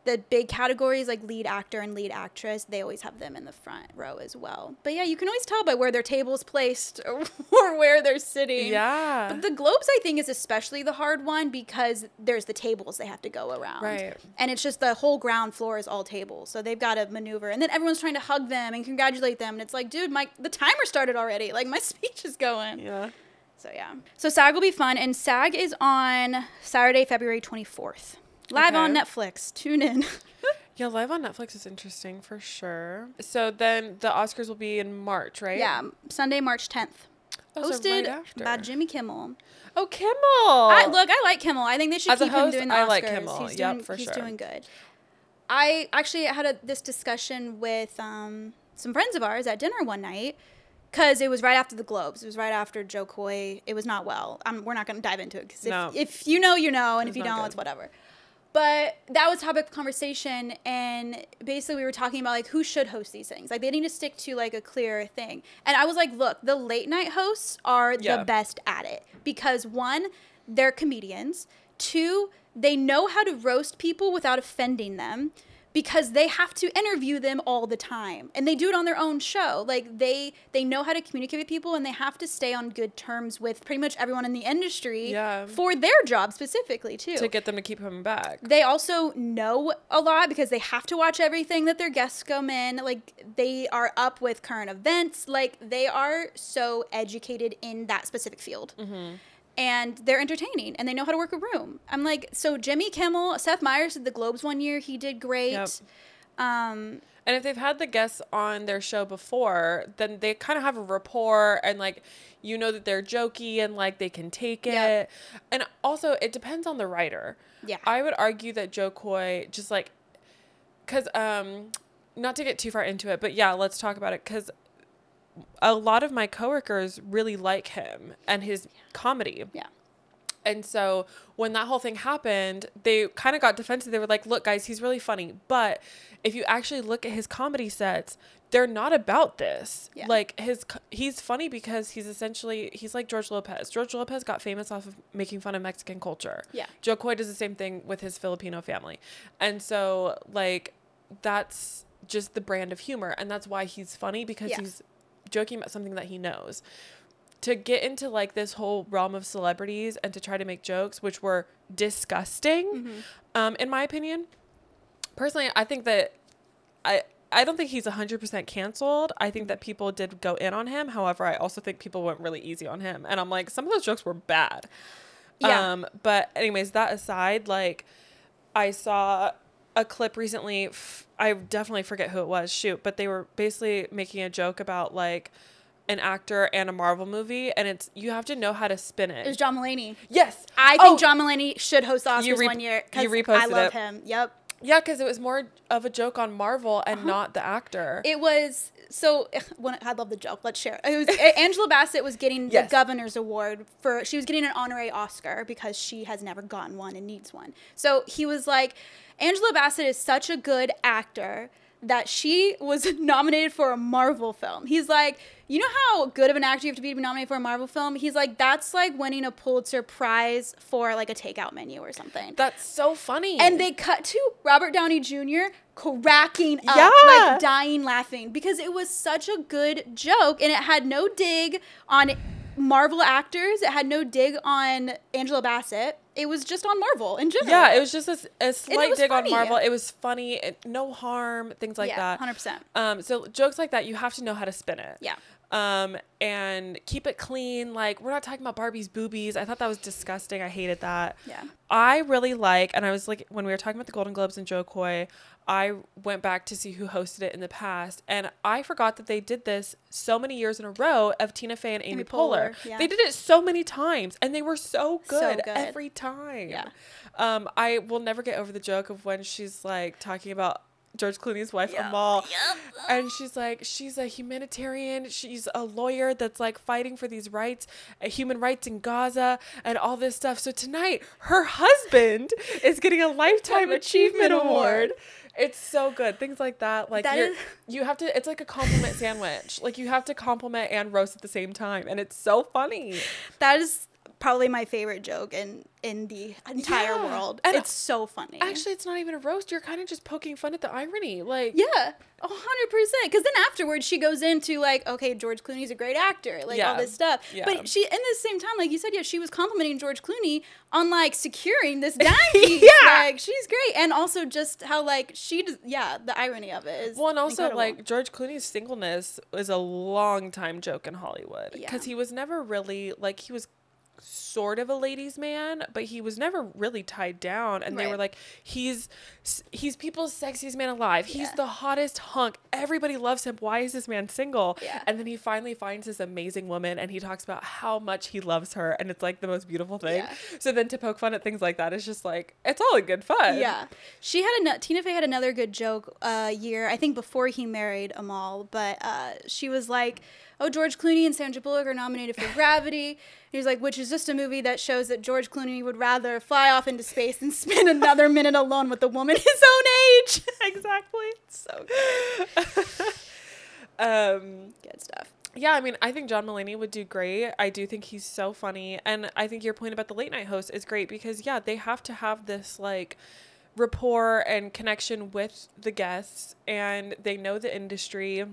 the big categories like lead actor and lead actress. They always have them in the front row as well. But yeah, you can always tell by where their table's placed or, or where they're sitting. Yeah. But the Globes, I think, is especially the hard one because there's the tables they have to go around. Right. And it's just the whole ground floor is all tables. So they've got to maneuver. And then everyone's trying to hug them and congratulate them. And it's like, dude, my the timer started already. Like my speech is going. yeah. So yeah. So SAG will be fun. And SAG is on Saturday, February 24th. Live on Netflix. Tune in. Yeah, live on Netflix is interesting for sure. So then the Oscars will be in March, right? yeah. Sunday, March 10th. Oh, so Hosted right by Jimmy Kimmel. Oh, Kimmel. I, look, I like Kimmel. I think they should As keep him doing the I like Kimmel. He's Yep, doing, for he's sure. doing good. I actually had a, this discussion with um, some friends of ours at dinner one night because it was right after the Globes. It was right after Jo Koy. It was not well. Um, we're not going to dive into it because if, No. if you know, you know, and It's if you don't, good. it's whatever. But that was topic of conversation, and basically we were talking about like who should host these things. Like they need to stick to like a clear thing. And I was like, look, the late night hosts are Yeah. the best at it because one, they're comedians. Two, they know how to roast people without offending them because they have to interview them all the time and they do it on their own show like they they know how to communicate with people and they have to stay on good terms with pretty much everyone in the industry Yeah. for their job specifically too to get them to keep coming back. they also know a lot because they have to watch everything that their guests come in. Like they are up with current events. Like they are so educated in that specific field. Mm-hmm. And they're entertaining and they know how to work a room. I'm like, so Jimmy Kimmel, Seth Meyers did the Globes one year. He did great. Yep. Um, And if they've had the guests on their show before, then they kind of have a rapport and like you know that they're jokey and like they can take it. Yep. And also it depends on the writer. Yeah. I would argue that Jo Koy just like cuz um not to get too far into it, but yeah, let's talk about it cuz a lot of my coworkers really like him and his comedy. yeah. And so when that whole thing happened, they kind of got defensive. They were like, look, guys, he's really funny. But if you actually look at his comedy sets, they're not about this. Yeah. Like his he's funny because he's essentially he's like George Lopez. George Lopez got famous off of making fun of Mexican culture. Yeah. Jo Koy does the same thing with his Filipino family. And so like that's just the brand of humor and that's why he's funny because Yeah. he's joking about something that he knows. To get into like this whole realm of celebrities and to try to make jokes which were disgusting Mm-hmm. um in my opinion personally i think that i i don't think he's 100% canceled. I think that people did go in on him. However i also think people went really easy on him. And i'm like some of those jokes were bad. Yeah. um but anyways that aside like i saw a clip recently f- i definitely forget who it was shoot but they were basically making a joke about like an actor and a marvel movie and it's you have to know how to spin it It was John Mulaney. yes I think Oh, John Mulaney should host the Oscars re- one year because I reposted love it. him. Yep. yeah because it was more of a joke on marvel and not the actor Uh-huh. It was so. When I love the joke. Let's share. It was Angela Bassett was getting Yes. the governor's award for. She was getting an honorary Oscar because she has never gotten one and needs one. So he was like, Angela Bassett is such a good actor that she was nominated for a Marvel film. He's like, you know how good of an actor you have to be to be nominated for a Marvel film? He's like, that's like winning a Pulitzer Prize for like a takeout menu or something. that's so funny And they cut to Robert Downey Jr. cracking up, Yeah. like dying laughing because it was such a good joke and it had no dig on Marvel actors. It had no dig on Angela Bassett. It was just on Marvel in general. Yeah, it was just a slight dig funny. on Marvel. It was funny, it, no harm, things like yeah, that. 100%. Um, so jokes like that, you have to know how to spin it. Yeah. Um, and keep it clean. Like we're not talking about Barbie's boobies. I thought that was disgusting. I hated that. Yeah. I really like, and I was like, when we were talking about the Golden Globes and Jo Koy, I went back to see who hosted it in the past, and I forgot that they did this so many years in a row of Tina Fey and Amy, Amy Poehler. Poehler, yeah. They did it so many times, and they were so So good, good. every time. Yeah. Um, I will never get over the joke of when she's like talking about George Clooney's wife Yeah. Amal, and she's like, she's a humanitarian. She's a lawyer that's like fighting for these rights, uh, human rights in Gaza, and all this stuff. So tonight, her husband is getting a lifetime achievement award. It's so good. Things like that. Like That you have to. It's like a compliment sandwich. Like you have to compliment and roast at the same time, and it's so funny. That is probably my favorite joke in in the entire Yeah. world. And it's so funny. Actually, it's not even a roast. You're kind of just poking fun at the irony. Like Yeah, a hundred percent. Because then afterwards, she goes into like, okay, George Clooney's a great actor, like all this stuff. Yeah. But she, in the same time, like you said, yeah, she was complimenting George Clooney on like securing this dime piece. Yeah. like she's great, and also just how like she, does, yeah, the irony of it is. Well, and also incredible. like George Clooney's singleness was a long time joke in Hollywood because Yeah. he was never really like he was sort of a ladies man but he was never really tied down. And they were like he's he's people's sexiest man alive. He's Yeah. the hottest hunk. Everybody loves him. Why is this man single? Yeah. and then he finally finds this amazing woman and he talks about how much he loves her and it's like the most beautiful thing. Yeah. so then to poke fun at things like that is just like it's all in good fun. Yeah, she had a Tina Fey had another good joke uh, year I think before he married Amal, but uh, she was like, "Oh, George Clooney and Sandra Bullock are nominated for Gravity." And he's like, "Which is just a movie that shows that George Clooney would rather fly off into space than spend another minute alone with a woman his own age." exactly so good um good stuff. Yeah, I mean, I think John Mulaney would do great. I do think he's so funny. And I think your point about the late night host is great because, yeah, they have to have this like rapport and connection with the guests and they know the industry.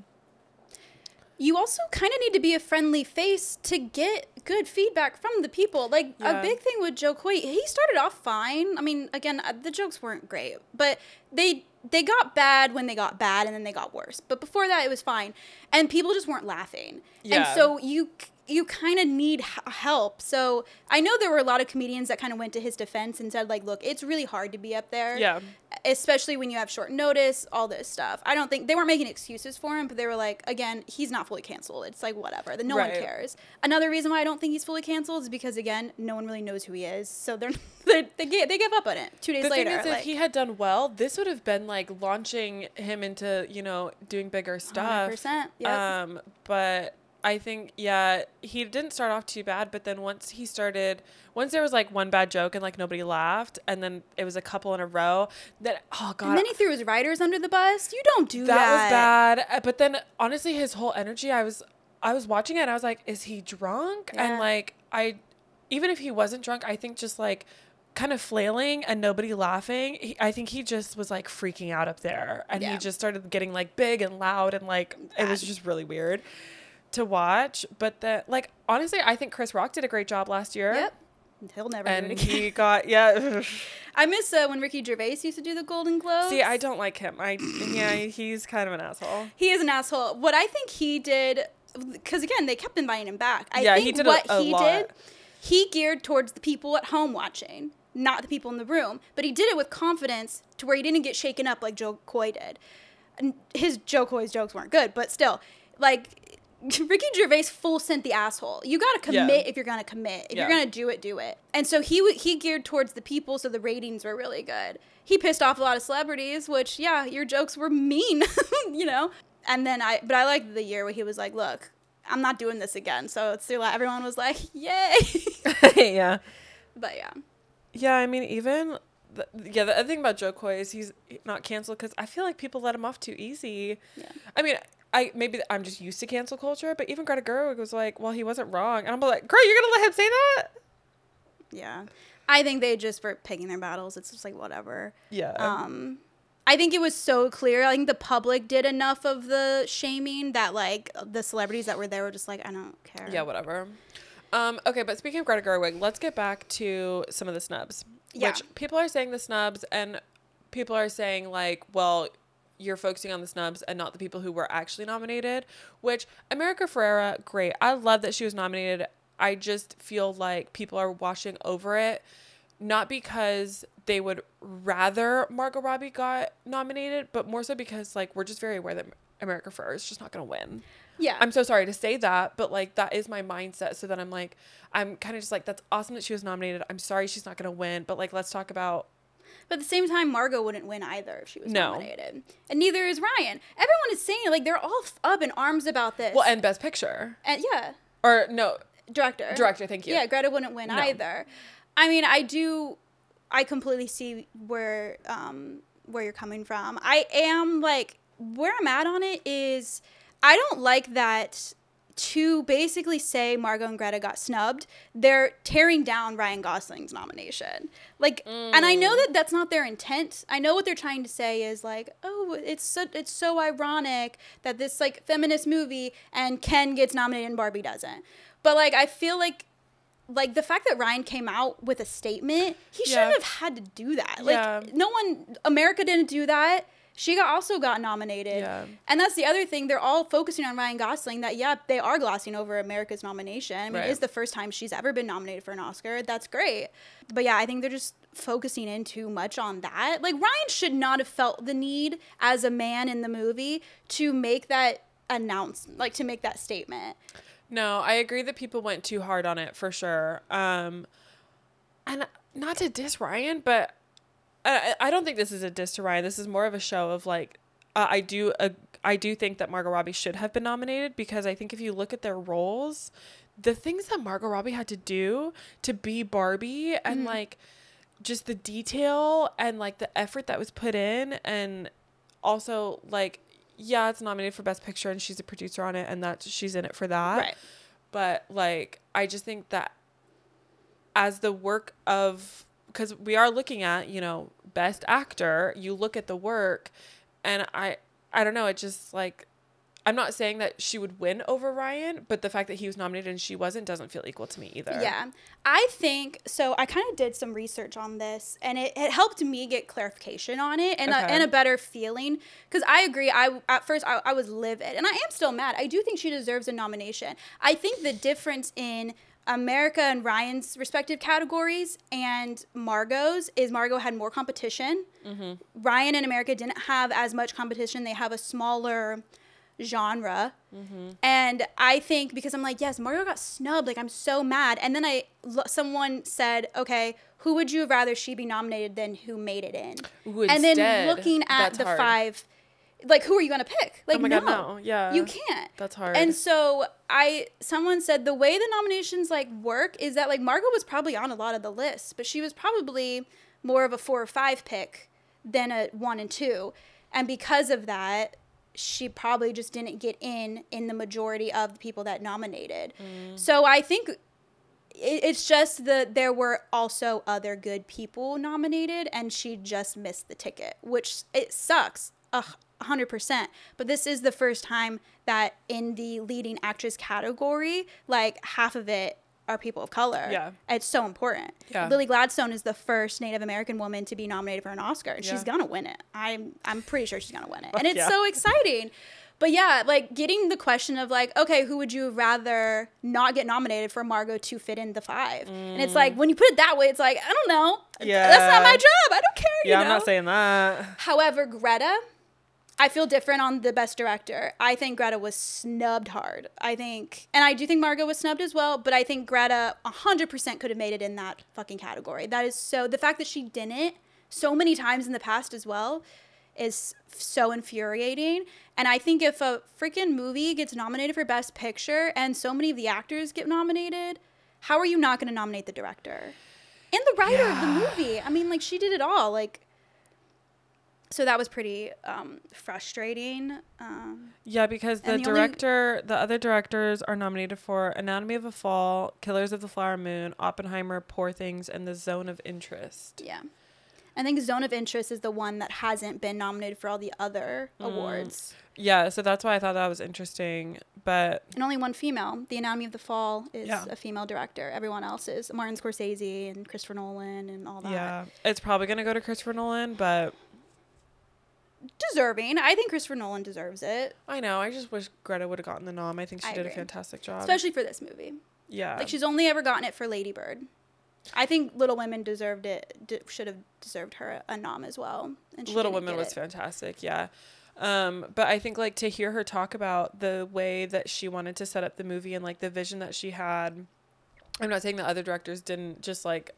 You also kind of need to be a friendly face to get good feedback from the people. Like Yeah. a big thing with Jo Koy, he started off fine. I mean, again, uh, the jokes weren't great, but they they got bad when they got bad, and then they got worse. But before that, it was fine, and people just weren't laughing. Yeah. And so you you kind of need h- help. So I know there were a lot of comedians that kind of went to his defense and said like, "Look, it's really hard to be up there." Yeah. Especially when you have short notice, all this stuff. I don't think they weren't making excuses for him, but they were like, again, he's not fully canceled. It's like whatever. Then no Right. one cares. Another reason why I don't think he's fully canceled is because again, no one really knows who he is, so they're, they they they give up on it two days the later. thing is, like, if he had done well, this would have been like launching him into you know doing bigger stuff. 100%, yep. Um, but I think yeah, he didn't start off too bad, but then once he started, once there was like one bad joke and like nobody laughed, and then it was a couple in a row. That oh god, and then he threw his writers under the bus. You don't do that. that was bad. Uh, But then honestly, his whole energy, I was I was watching it and I was like, is he drunk? Yeah. And like I, even if he wasn't drunk, I think just like kind of flailing and nobody laughing. He, I think he just was like freaking out up there, and Yeah. he just started getting like big and loud and like it was just really weird to watch. But the like honestly, I think Chris Rock did a great job last year. Yep. He'll never do it again. he got yeah. I miss uh, when Ricky Gervais used to do the Golden Globes. See, I don't like him. I yeah, he's kind of an asshole. He is an asshole. What I think he did, because again, they kept inviting him back. I Yeah, he think did a- what a he lot. did, he geared towards the people at home watching, not the people in the room. But he did it with confidence to where he didn't get shaken up like Jo Koy did. And his Jo Koy's jokes weren't good, but still, like. Ricky Gervais full sent the asshole. You got to Yeah. commit if you're going to commit. If Yeah. you're going to do it, do it. And so he w- he geared towards the people, so the ratings were really good. He pissed off a lot of celebrities, which yeah, your jokes were mean, you know. And then I, but I liked the year where he was like, "Look, I'm not doing this again." So it's still everyone was like, "Yay!" yeah. but yeah, Yeah, I mean, even the, yeah, the other thing about Jo Koy is he's not canceled because I feel like people let him off too easy. Yeah. I mean, I maybe I'm just used to cancel culture, but even Greta Gerwig was like, "Well, he wasn't wrong," and I'm like, "Girl, you're gonna let him say that?" yeah. I think they just were picking their battles. It's just like whatever. Yeah. Um, I think it was so clear. I think the public did enough of the shaming that like the celebrities that were there were just like, I don't care. yeah, whatever. Um, okay, but speaking of Greta Gerwig, let's get back to some of the snubs. Yeah. Which people are saying the snubs, and people are saying like, well, you're focusing on the snubs and not the people who were actually nominated. Which America Ferrera, great. I love that she was nominated. I just feel like people are washing over it, not because they would rather Margot Robbie got nominated, but more so because like we're just very aware that America Ferrera is just not going to win. Yeah. I'm so sorry to say that, but like that is my mindset. So that I'm like, I'm kind of just like, that's awesome that she was nominated. I'm sorry she's not gonna win, but like, let's talk about. But at the same time, Margot wouldn't win either if she was No. nominated, and neither is Ryan. Everyone is saying like they're all up in arms about this. Well, and Best Picture and yeah, or no director. director. Thank you. Yeah, Greta wouldn't win No. either. I mean, I do. I completely see where um where you're coming from. I am like where I'm at on it is I don't like that to basically say Margot and Greta got snubbed, they're tearing down Ryan Gosling's nomination. Like, and I Mm. know that that's not their intent. I know what they're trying to say is like, oh, it's so it's so ironic that this like feminist movie and Ken gets nominated and Barbie doesn't. But like, I feel like like the fact that Ryan came out with a statement, he Yeah. shouldn't have had to do that. Like, Yeah. no one, America didn't do that. She got also got nominated. Yeah. And that's the other thing. They're all focusing on Ryan Gosling. That yeah, they are glossing over America's nomination. I mean, Right. it's the first time she's ever been nominated for an Oscar. That's great. But yeah, I think they're just focusing in too much on that. Like Ryan should not have felt the need as a man in the movie to make that announcement, like to make that statement. No, I agree that people went too hard on it for sure. Um, and not to diss Ryan, but I, I don't think this is a diss to Ryan. This is more of a show of like, uh, I do uh, I do think that Margot Robbie should have been nominated because I think if you look at their roles, the things that Margot Robbie had to do to be Barbie and like just the detail and like the effort that was put in and also like yeah it's nominated for best picture and she's a producer on it and that she's in it for that Right. but like i just think that as the work of because we are looking at you know best actor you look at the work and i i don't know it just like i'm not saying that she would win over ryan but the fact that he was nominated and she wasn't doesn't feel equal to me either Yeah. I think so. I kind of did some research on this and it, it helped me get clarification on it and, a, and a better feeling. Because I agree. I At first, I, I was livid and I am still mad. I do think she deserves a nomination. I think the difference in America and Ryan's respective categories and Margot's is Margot had more competition. Mm-hmm. Ryan and America didn't have as much competition. They have a smaller genre. Mm-hmm. And I think because I'm like, yes, Margot got snubbed. Like I'm so mad. And then I someone said, okay, who would you rather she be nominated than who made it in? Ooh, and then looking at the hard. five, like who are you gonna pick? Like oh my no, god, no. Yeah. you can't. That's hard. And so I, someone said the way the nominations like work is that like Margot was probably on a lot of the lists, but she was probably more of a four or five pick than a one and two, and because of that, she probably just didn't get in in the majority of the people that nominated. Mm. So I think it's just that there were also other good people nominated, and she just missed the ticket, which it sucks. A hundred percent. But this is the first time that in the leading actress category, like half of it are people of color. Yeah. It's so important. Yeah. Lily Gladstone is the first Native American woman to be nominated for an Oscar, and she's gonna win it. I'm I'm pretty sure she's gonna win it, oh, and it's Yeah. so exciting. But yeah, like getting the question of like, okay, who would you rather not get nominated for Margot to fit in the five? And it's like mm. when you put it that way, it's like I don't know. Yeah, that's not my job. I don't care. yeah, you I'm not saying that. However, Greta, I feel different on the best director. I think Greta was snubbed hard. I think, and I do think Margot was snubbed as well, but I think Greta 100% could have made it in that fucking category. That is so, the fact that she didn't so many times in the past as well is so infuriating. And I think if a freaking movie gets nominated for Best Picture and so many of the actors get nominated, how are you not going to nominate the director? And the writer of the movie. I mean, like, she did it all. Like, so that was pretty um, frustrating. Um, Yeah, because the, the director, the other directors are nominated for Anatomy of a Fall, Killers of the Flower Moon, Oppenheimer, Poor Things, and The Zone of Interest. yeah. I think Zone of Interest is the one that hasn't been nominated for all the other Mm. awards. Yeah, so that's why I thought that was interesting. But And only one female. The Anatomy of the Fall is Yeah. a female director. Everyone else is Martin Scorsese and Christopher Nolan and all that. yeah, it's probably gonna go to Christopher Nolan. But Deserving. I think Christopher Nolan deserves it, I know, I just wish Greta would have gotten the nom. I think she I did a fantastic job. especially for this movie. yeah, Like she's only ever gotten it for Lady Bird. I think Little Women deserved it. D- should have deserved her a nom as well. And Little Women was it. fantastic. Yeah. Um, but I think like to hear her talk about the way that she wanted to set up the movie and like the vision that she had. I'm not saying that other directors didn't just like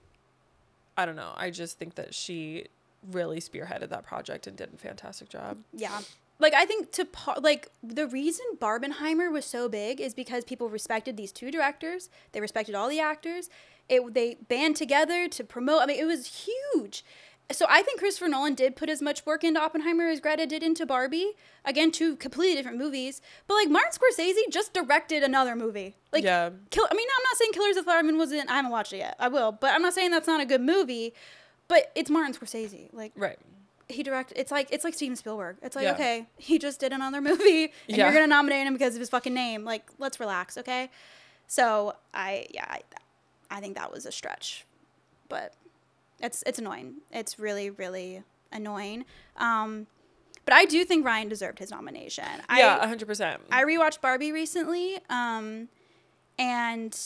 I don't know. I just think that she really spearheaded that project and did a fantastic job. Yeah. Like I think to par- like the reason Barbenheimer was so big is because people respected these two directors. They respected all the actors. It they band together to promote. I mean, it was huge. So I think Christopher Nolan did put as much work into Oppenheimer as Greta did into Barbie. Again, two completely different movies. But like Martin Scorsese just directed another movie. Like yeah. Kill. I mean, I'm not saying Killers of the Flower Moon wasn't. I haven't watched it yet. I will, but I'm not saying that's not a good movie. But it's Martin Scorsese. Like Right. he directed it's like it's like Steven Spielberg. It's like, Yeah. okay, he just did another movie and Yeah. you're gonna nominate him because of his fucking name. Like, let's relax, okay? So I yeah, I, I think that was a stretch. But it's it's annoying. It's really, really annoying. Um but I do think Ryan deserved his nomination. Yeah, I, hundred percent. I rewatched Barbie recently, um, and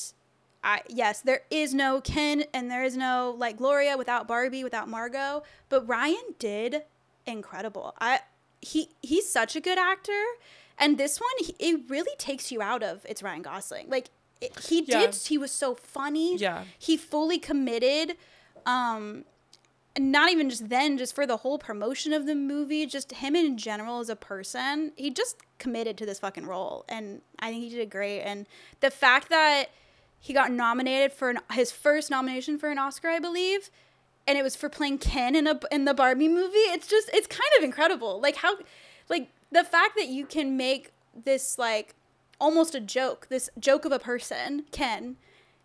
I yes, there is no Ken and there is no like Gloria without Barbie, without Margot. But Ryan did incredible. I he he's such a good actor, and this one he, it really takes you out of it's Ryan Gosling. Like it, he Yeah. did, he was so funny. Yeah. he fully committed. Um, and not even just then, just for the whole promotion of the movie, just him in general as a person, he just committed to this fucking role, and I think he did great. And the fact that he got nominated for an, his first nomination for an Oscar, I believe, and it was for playing Ken in a in the Barbie movie. It's just it's kind of incredible. Like how, like the fact that you can make this like almost a joke, this joke of a person, Ken,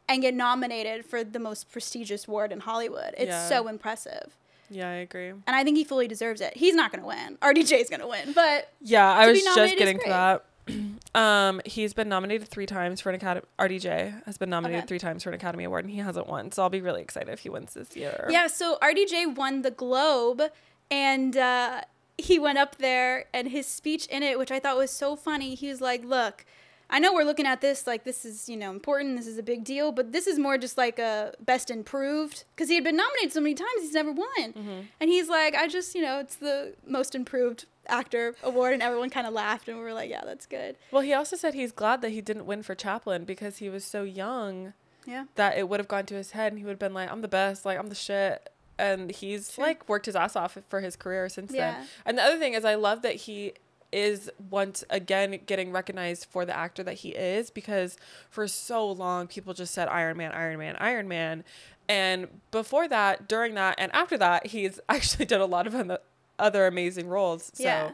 and get nominated for the most prestigious award in Hollywood. It's Yeah. so impressive. Yeah, I agree. And I think he fully deserves it. He's not going to win. RDJ's going to win, but Yeah, I was just getting to that. um, he's been nominated three times for an Academy. RDJ has been nominated Okay. three times for an Academy Award, and he hasn't won. So I'll be really excited if he wins this year. yeah, so RDJ won the Globe and uh, he went up there and his speech in it, which I thought was so funny, he was like, Look, I know we're looking at this like this is, you know, important, this is a big deal, but this is more just like a best improved because he had been nominated so many times, he's never won. Mm-hmm. And he's like, I just, you know, it's the most improved actor award, and everyone kind of laughed, and we were like, yeah, that's good. Well, he also said he's glad that he didn't win for Chaplin because he was so young Yeah. that it would have gone to his head and he would have been like, I'm the best, like, I'm the shit. And he's Sure. like worked his ass off for his career since Yeah. then. And the other thing is, I love that he is once again getting recognized for the actor that he is because for so long people just said Iron Man, Iron Man, Iron Man. And before that, during that, and after that, he's actually done a lot of other- amazing roles. So, Yeah.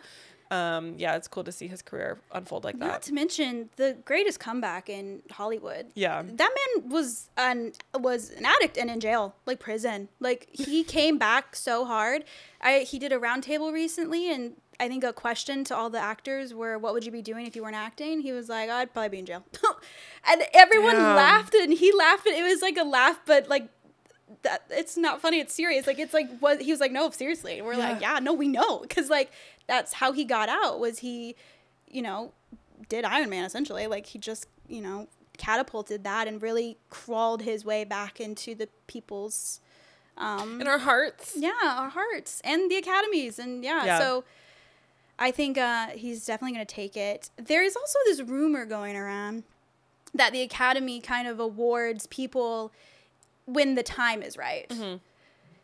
um, yeah, it's cool to see his career unfold like that. Not to mention the greatest comeback in Hollywood. Yeah. That man was an was an addict and in jail, like prison. Like he came back so hard. I he did a roundtable recently, and I think a question to all the actors were, "What would you be doing if you weren't acting?" He was like, "I'd probably be in jail," and everyone Damn. laughed, and he laughed. And it was like a laugh, but like. That it's not funny. It's serious. Like it's like what he was like. No, seriously. And we're like, Yeah. yeah, no, we know, because like that's how he got out. Was he, you know, did Iron Man essentially. Like he just, you know, catapulted that and really crawled his way back into the people's um In our hearts. yeah, our hearts and the academies and yeah, Yeah. so I think uh he's definitely going to take it. There is also this rumor going around that the academy kind of awards people when the time is right Mm-hmm.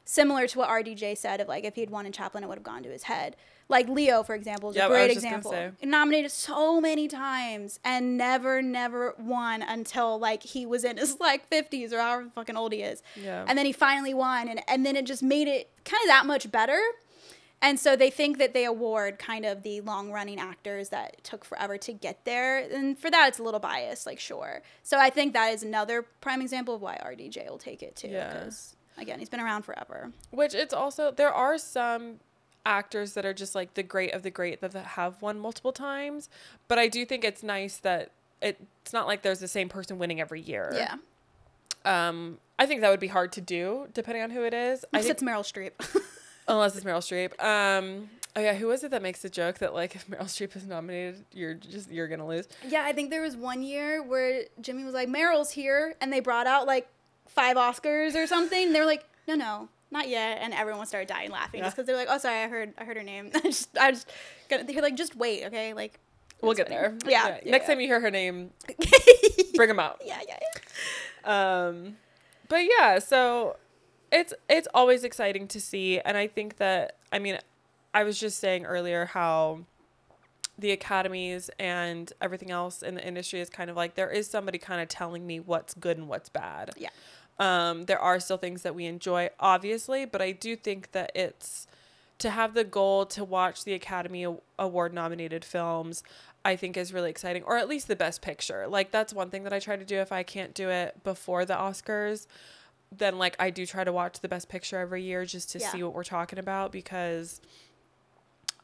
similar to what RDJ said of like if he'd won in Chaplin, it would have gone to his head. Like Leo, for example, is Yep, a great was just gonna example. Nominated so many times and never, never won until like he was in his like fifties or however fucking old he is. Yeah. And then he finally won, and and then it just made it kind of that much better. And so they think that they award kind of the long running actors that took forever to get there. And for that, it's a little biased, like, sure. So I think that is another prime example of why RDJ will take it too. Yeah. Because, again, he's been around forever. Which it's also there are some actors that are just like the great of the great that have won multiple times, but I do think it's nice that it, it's not like there's the same person winning every year. Yeah. Um, I think that would be hard to do depending on who it is. I Unless think, it's Meryl Streep. unless it's Meryl Streep. Um, oh yeah, who is it that makes the joke that like if Meryl Streep is nominated, you're just you're gonna lose? yeah, I think there was one year where Jimmy was like, Meryl's here. And they brought out like five Oscars or something. They were like, no, no. Not yet, and everyone started dying laughing just because they're like, "Oh, sorry, I heard, I heard her name." I just, I just, gonna, they're like, "Just wait, okay?" Like, We'll get funny. there. Yeah, yeah, Next yeah. time you hear her name, bring them out. yeah, yeah, yeah. um but yeah so it's it's always exciting to see and i think that i mean i was just saying earlier how the academies and everything else in the industry is kind of like there is somebody kind of telling me what's good and what's bad. Yeah. um there are still things that we enjoy obviously but i do think that it's to have the goal to watch the academy award nominated films i think is really exciting or at least the best picture. Like that's one thing that i try to do if i can't do it before the oscars then like i do try to watch the best picture every year just to Yeah. see what we're talking about because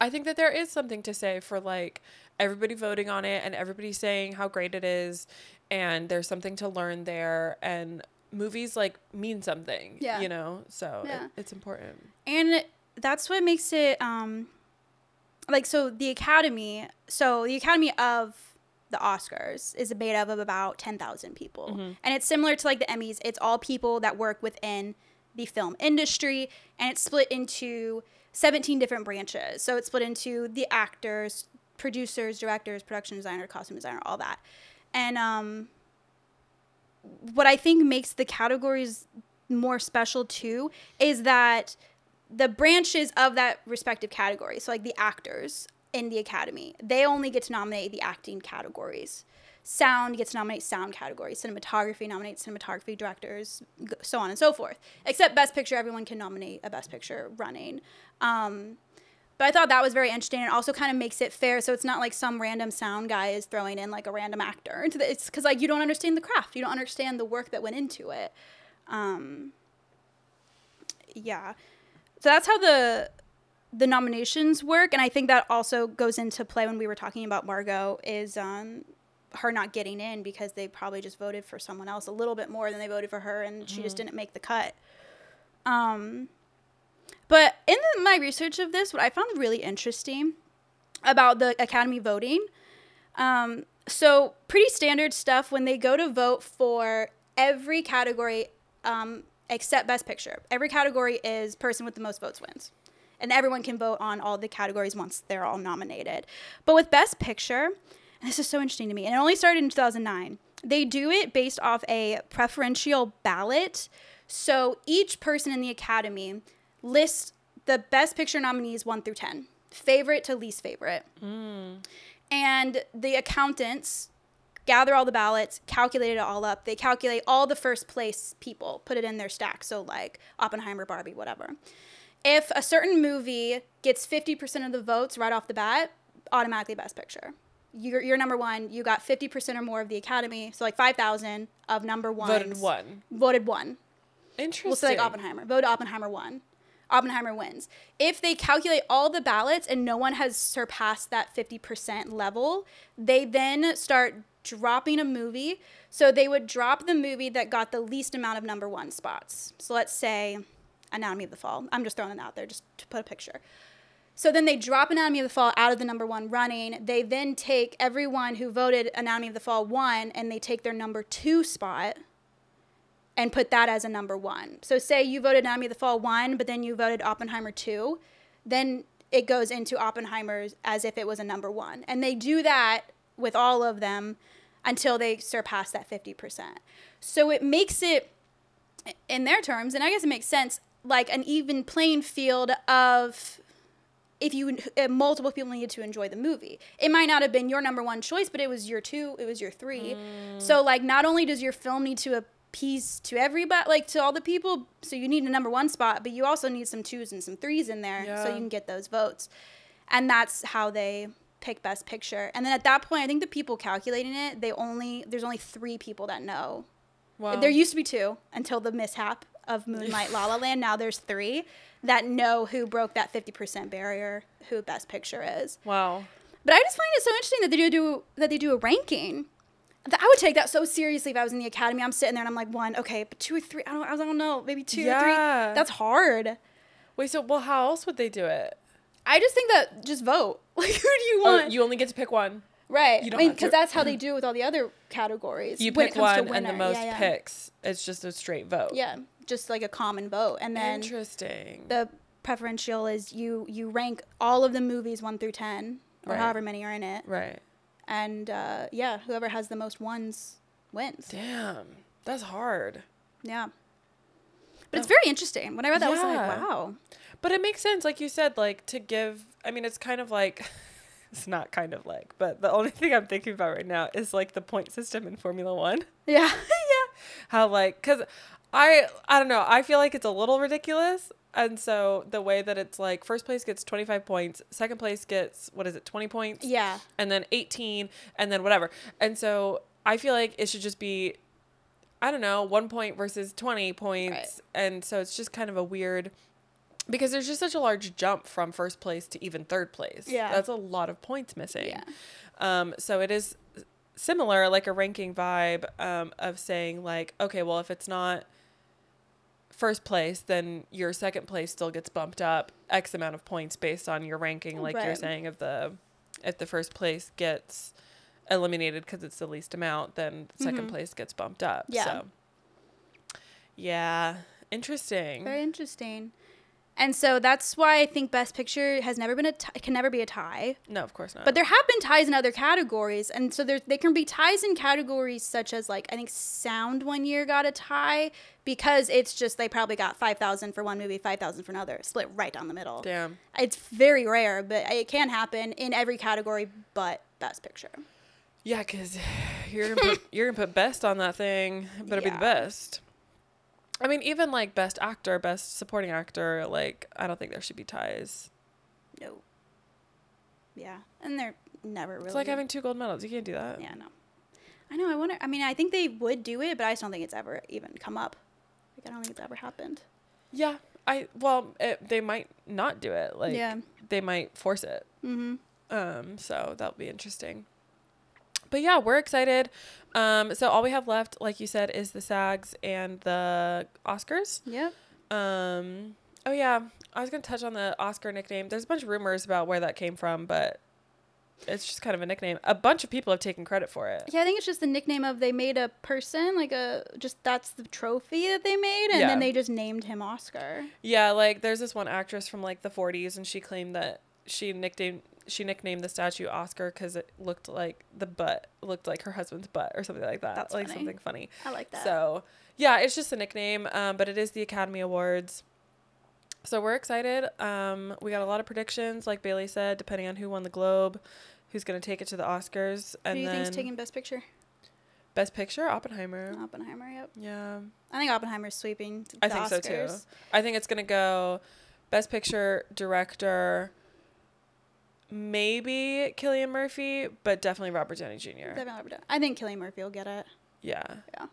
i think that there is something to say for like everybody voting on it and everybody saying how great it is and there's something to learn there and movies like mean something Yeah. you know so it- it's important and that's what makes it um like so the academy so the academy of the oscars is made up of about 10,000 people. And it's similar to like the emmys. It's all people that work within the film industry and it's split into 17 different branches. So it's split into the actors producers directors production designer costume designer all that. And um what i think makes the categories more special too is that the branches of that respective category, so like the actors in the academy, they only get to nominate the acting categories. Sound gets to nominate sound categories. Cinematography nominates cinematography directors, so on and so forth. Except Best Picture, everyone can nominate a Best Picture running. Um, but I thought that was very interesting and also kind of makes it fair. So it's not like some random sound guy is throwing in like a random actor into the, it's because like you don't understand the craft. You don't understand the work that went into it. Um, yeah. So that's how the the nominations work, and I think that also goes into play when we were talking about Margot is um, her not getting in because they probably just voted for someone else a little bit more than they voted for her, and she just didn't make the cut. Um, but in the, my research of this, what I found really interesting about the Academy voting Um, so pretty standard stuff when they go to vote for every category um, except Best Picture. Every category is person with the most votes wins. And everyone can vote on all the categories once they're all nominated. But with Best Picture, and this is so interesting to me, and it only started in 2009, they do it based off a preferential ballot. So each person in the Academy lists the Best Picture nominees 1 through 10, favorite to least favorite. Mm. And the accountants gather all the ballots, calculate it all up. They calculate all the first place people, put it in their stack. So, like Oppenheimer, Barbie, whatever. If a certain movie gets 50% of the votes right off the bat, automatically Best Picture. You're, you're number one. You got 50% or more of the Academy. So, like 5,000 of number one. Voted one. Voted one. Interesting. We'll say like Oppenheimer. Vote Oppenheimer one. Oppenheimer wins. If they calculate all the ballots and no one has surpassed that 50% level, they then start dropping a movie. So they would drop the movie that got the least amount of number one spots. So let's say Anatomy of the Fall. I'm just throwing it out there just to put a picture. So then they drop Anatomy of the Fall out of the number one running. They then take everyone who voted Anatomy of the Fall one and they take their number two spot and put that as a number one. So say you voted Anatomy of the Fall one, but then you voted Oppenheimer two, then it goes into Oppenheimer's as if it was a number one. And they do that with all of them until they surpass that 50%. So it makes it, in their terms, and I guess it makes sense, like an even playing field of if you uh, multiple people needed to enjoy the movie. It might not have been your number one choice but it was your two it was your three. So like not only does your film need to appease to everybody like to all the people so you need a number one spot but you also need some twos and some threes in there so you can get those votes. And that's how they pick best picture. And then at that point i think the people calculating it they only there's only three people that know. Wow. there used to be two until the mishap of Moonlight La La Land. Now there's three that know who broke that 50% barrier, who Best Picture is. wow. But I just find it so interesting that they do, do that they do a ranking. I would take that so seriously if I was in the academy. I'm sitting there and I'm like one, okay, but two or three. I don't, I don't know, maybe two or Yeah. three. That's hard. Wait, so well, how else would they do it? I just think that just vote. Like, who do you Oh, want? you only get to pick one. right. you don't mean, because that's how they do it with all the other categories. You pick one, and the most yeah, yeah. picks. It's just a straight vote. Yeah, just like a common vote, and then Interesting. the preferential is you you rank all of the movies one through ten or Right. however many are in it, right. and uh, yeah, whoever has the most ones wins. Damn, that's hard. Yeah, but it's very interesting. When I read that, I was like, wow. But it makes sense, like you said, like to give. I mean, it's kind of like. It's not kind of like, but the only thing I'm thinking about right now is like the point system in Formula One. Yeah, yeah, How like, cause I I don't know. I feel like it's a little ridiculous, and so the way that it's like first place gets 25 points, second place gets what is it, 20 points, yeah. and then 18, and then whatever. And so I feel like it should just be, I don't know, one point versus 20 points. And so it's just kind of a weird, because there's just such a large jump from first place to even third place. Yeah. That's a lot of points missing. Yeah. Um, so it is similar, like a ranking vibe um, of saying, like, okay, well, if it's not first place, then your second place still gets bumped up X amount of points based on your ranking, like you're saying, if the if the first place gets eliminated because it's the least amount, then the 2nd Mhm. place gets bumped up. Yeah. So yeah, interesting. Very interesting. And so that's why I think Best Picture has never been a t- can never be a tie. no, of course not. But there have been ties in other categories, and so there they can be ties in categories such as like I think sound one year got a tie because it's just they probably got five thousand for one movie, five thousand for another, split right down the middle. damn. It's very rare, but it can happen in every category but Best Picture. Yeah, because you're gonna put, you're gonna put best on that thing. It better be the best. I mean, even like best actor, best supporting actor, like I don't think there should be ties. No. Yeah, and they're never really. It's like having two gold medals. You can't do that. Yeah, no. I know. I wonder. I mean, I think they would do it, but I just don't think it's ever even come up. Like, I don't think it's ever happened. Yeah, I well, it, they might not do it. Like, Yeah. they might force it. Mm-hmm. Um, so that'll be interesting. But yeah, we're excited. Um, so all we have left, like you said, is the SAGs and the Oscars. Yep. Um, oh yeah, I was gonna touch on the Oscar nickname. There's a bunch of rumors about where that came from, but it's just kind of a nickname. A bunch of people have taken credit for it. Yeah, I think it's just the nickname of they made a person like a just that's the trophy that they made, and Yeah. then they just named him Oscar. Yeah, like there's this one actress from like the 40s, and she claimed that she nicknamed she nicknamed the statue Oscar because it looked like the butt looked like her husband's butt or something like that. That's like funny. something funny. I like that. So yeah, it's just a nickname, um, but it is the Academy Awards. So we're excited. Um, we got a lot of predictions, like Bailey said, depending on who won the Globe, who's gonna take it to the Oscars, Who do you then think's taking Best Picture? Best Picture, Oppenheimer. Oppenheimer. Yep. Yeah, I think Oppenheimer's sweeping. The I think so too. I think it's gonna go Best Picture, Director, maybe Cillian Murphy, but definitely Robert Downey Jr. Definitely Robert Downey- I think Cillian Murphy will get it. Yeah. Yeah,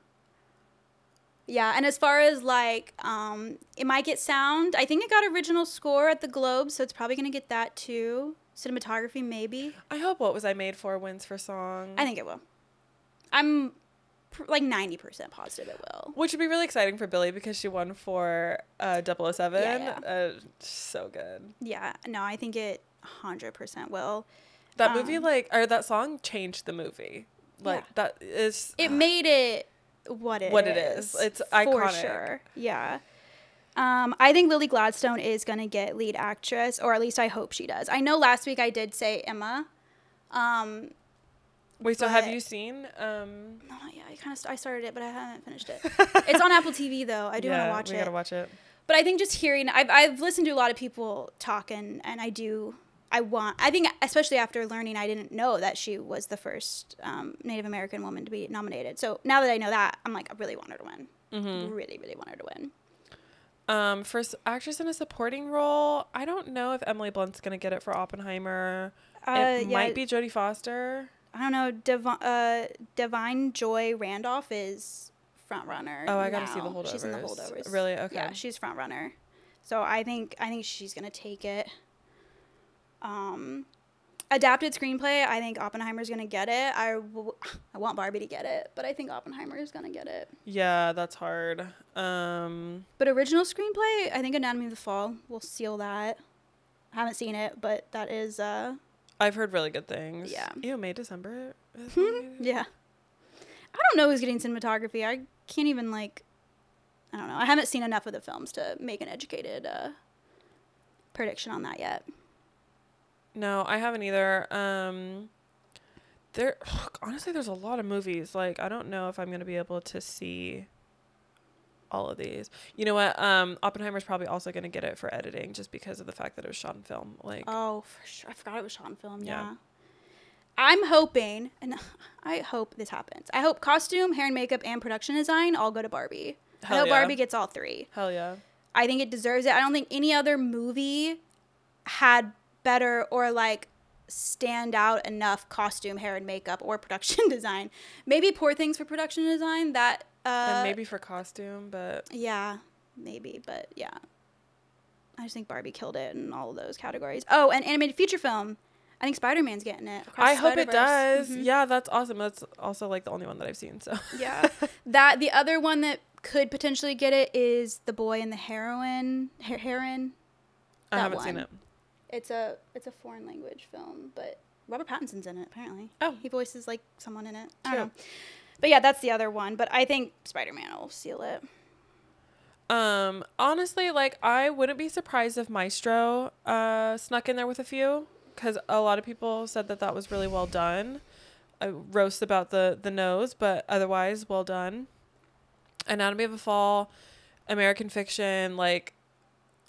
Yeah, and as far as like, um, it might get sound. I think it got original score at the Globe, so it's probably gonna get that too. Cinematography, maybe. I hope What Was I Made For wins for song. I think it will. I'm pr- like ninety percent positive it will. Which would be really exciting for Billie because she won for uh, 007. Yeah, Uh, so good. Yeah, no, I think it hundred percent will. That movie, Um, like, or that song changed the movie. Like, Yeah. that is. It made it what it What it is. It's for iconic. sure. Yeah. Um, I think Lily Gladstone is gonna get lead actress, or at least I hope she does. I know last week I did say Emma. Um, Wait, so have you seen? Um, no, yeah, I kind of I started it, but I haven't finished it. it's on Apple TV though. I do want to watch we it. gotta watch it. But I think just hearing, I've, I've listened to a lot of people talk, and, and I do, I want, I think, especially after learning, I didn't know that she was the first um, Native American woman to be nominated. So now that I know that, I'm like, I really want her to win. Mm-hmm. Really, really want her to win. Um, for actress in a supporting role, I don't know if Emily Blunt's gonna get it for Oppenheimer. Uh, it yeah, might be Jodie Foster. I don't know. Devi- uh, Da'Vine Joy Randolph is front runner. Oh, I gotta see the now. holdovers. She's in the holdovers. Really? Okay. Yeah, she's front runner. So I think I think she's gonna take it. Um, adapted screenplay. I think Oppenheimer's gonna get it. I, w- I want Barbie to get it, but I think Oppenheimer is gonna get it. Yeah, that's hard. Um, But original screenplay, I think Anatomy of the Fall will seal that. I haven't seen it, but that is uh I've heard really good things. Yeah. Ew, May December. yeah. I don't know who's getting cinematography. I can't even like I don't know. I haven't seen enough of the films to make an educated uh prediction on that yet. No, I haven't either. Um, there, honestly, there's a lot of movies. Like, I don't know if I'm gonna be able to see all of these. You know what? Um, Oppenheimer's probably also gonna get it for editing, just because of the fact that it was shot in film. Like, Oh, for sure. I forgot it was shot in film. Yeah. Yeah. I'm hoping, and I hope this happens. I hope costume, hair and makeup, and production design all go to Barbie. Hell I hope yeah. Barbie gets all three. hell yeah. I think it deserves it. I don't think any other movie had better or like stand out enough costume, hair and makeup, or production design. Maybe Poor Things for production design. That uh, and maybe for costume, but yeah, maybe, but yeah. I just think Barbie killed it in all of those categories. Oh, and animated feature film. I think Spider Man's getting it. I hope it does. Mhm. Yeah, that's awesome. That's also like the only one that I've seen. So Yeah. that the other one that could potentially get it is the boy and the heroine. Her- heron. I haven't seen it. It's a it's a foreign language film, but Robert Pattinson's in it apparently. Oh. he voices like someone in it. I don't know. But yeah, that's the other one. But I think Spider Man will seal it. Um, honestly, like I wouldn't be surprised if Maestro uh snuck in there with a few cuz a lot of people said that that was really well done. I roast about the the nose, but otherwise well done. Anatomy of a Fall, American Fiction, like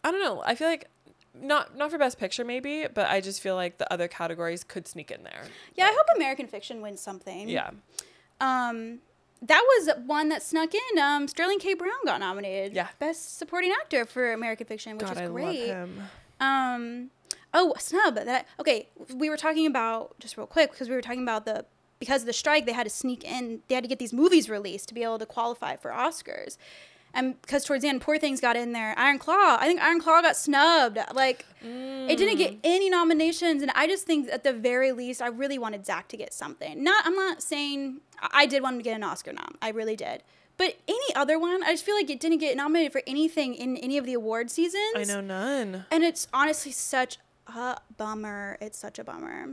I don't know. I feel like not not for best picture maybe, but I just feel like the other categories could sneak in there. Yeah, I hope American Fiction wins something. Yeah. Um, that was one that snuck in. Um, Sterling K. Brown got nominated. Yeah. Best Supporting Actor for American Fiction, which God, is I love great. him. Um, oh, snub. That okay. We were talking about just real quick because we were talking about the because of the strike, they had to sneak in. They had to get these movies released to be able to qualify for Oscars. And because towards the end, Poor Things got in there. Iron Claw, I think Iron Claw got snubbed. Like, it didn't Mm. get any nominations, and I just think at the very least, I really wanted Zac to get something. Not, I'm not saying I I did want him to get an Oscar nom. I really did. But any other one, I just feel like it didn't get nominated for anything in any of the award seasons. I know none. And it's honestly such a bummer. It's such a bummer.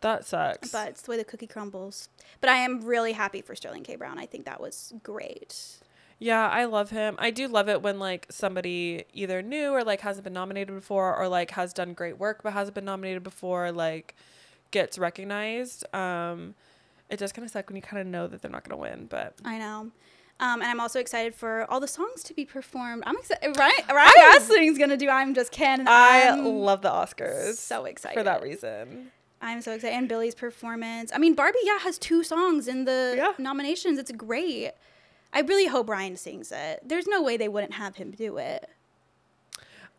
That sucks. but it's the way the cookie crumbles. But I am really happy for Sterling K. Brown. I think that was great. Yeah, I love him. I do love it when like somebody either new or like hasn't been nominated before or like has done great work but hasn't been nominated before like gets recognized. Um it does kind of suck when you kind of know that they're not going to win, but I know. Um, and I'm also excited for all the songs to be performed. I'm excited. Ryan, Ryan Gosling's gonna do "I'm Just Ken." and I I'm love the Oscars. so excited for that reason. I'm so excited. And Billie's performance. I mean, Barbie, yeah, has two songs in the Yeah. nominations. It's great. I really hope Ryan sings it. There's no way they wouldn't have him do it.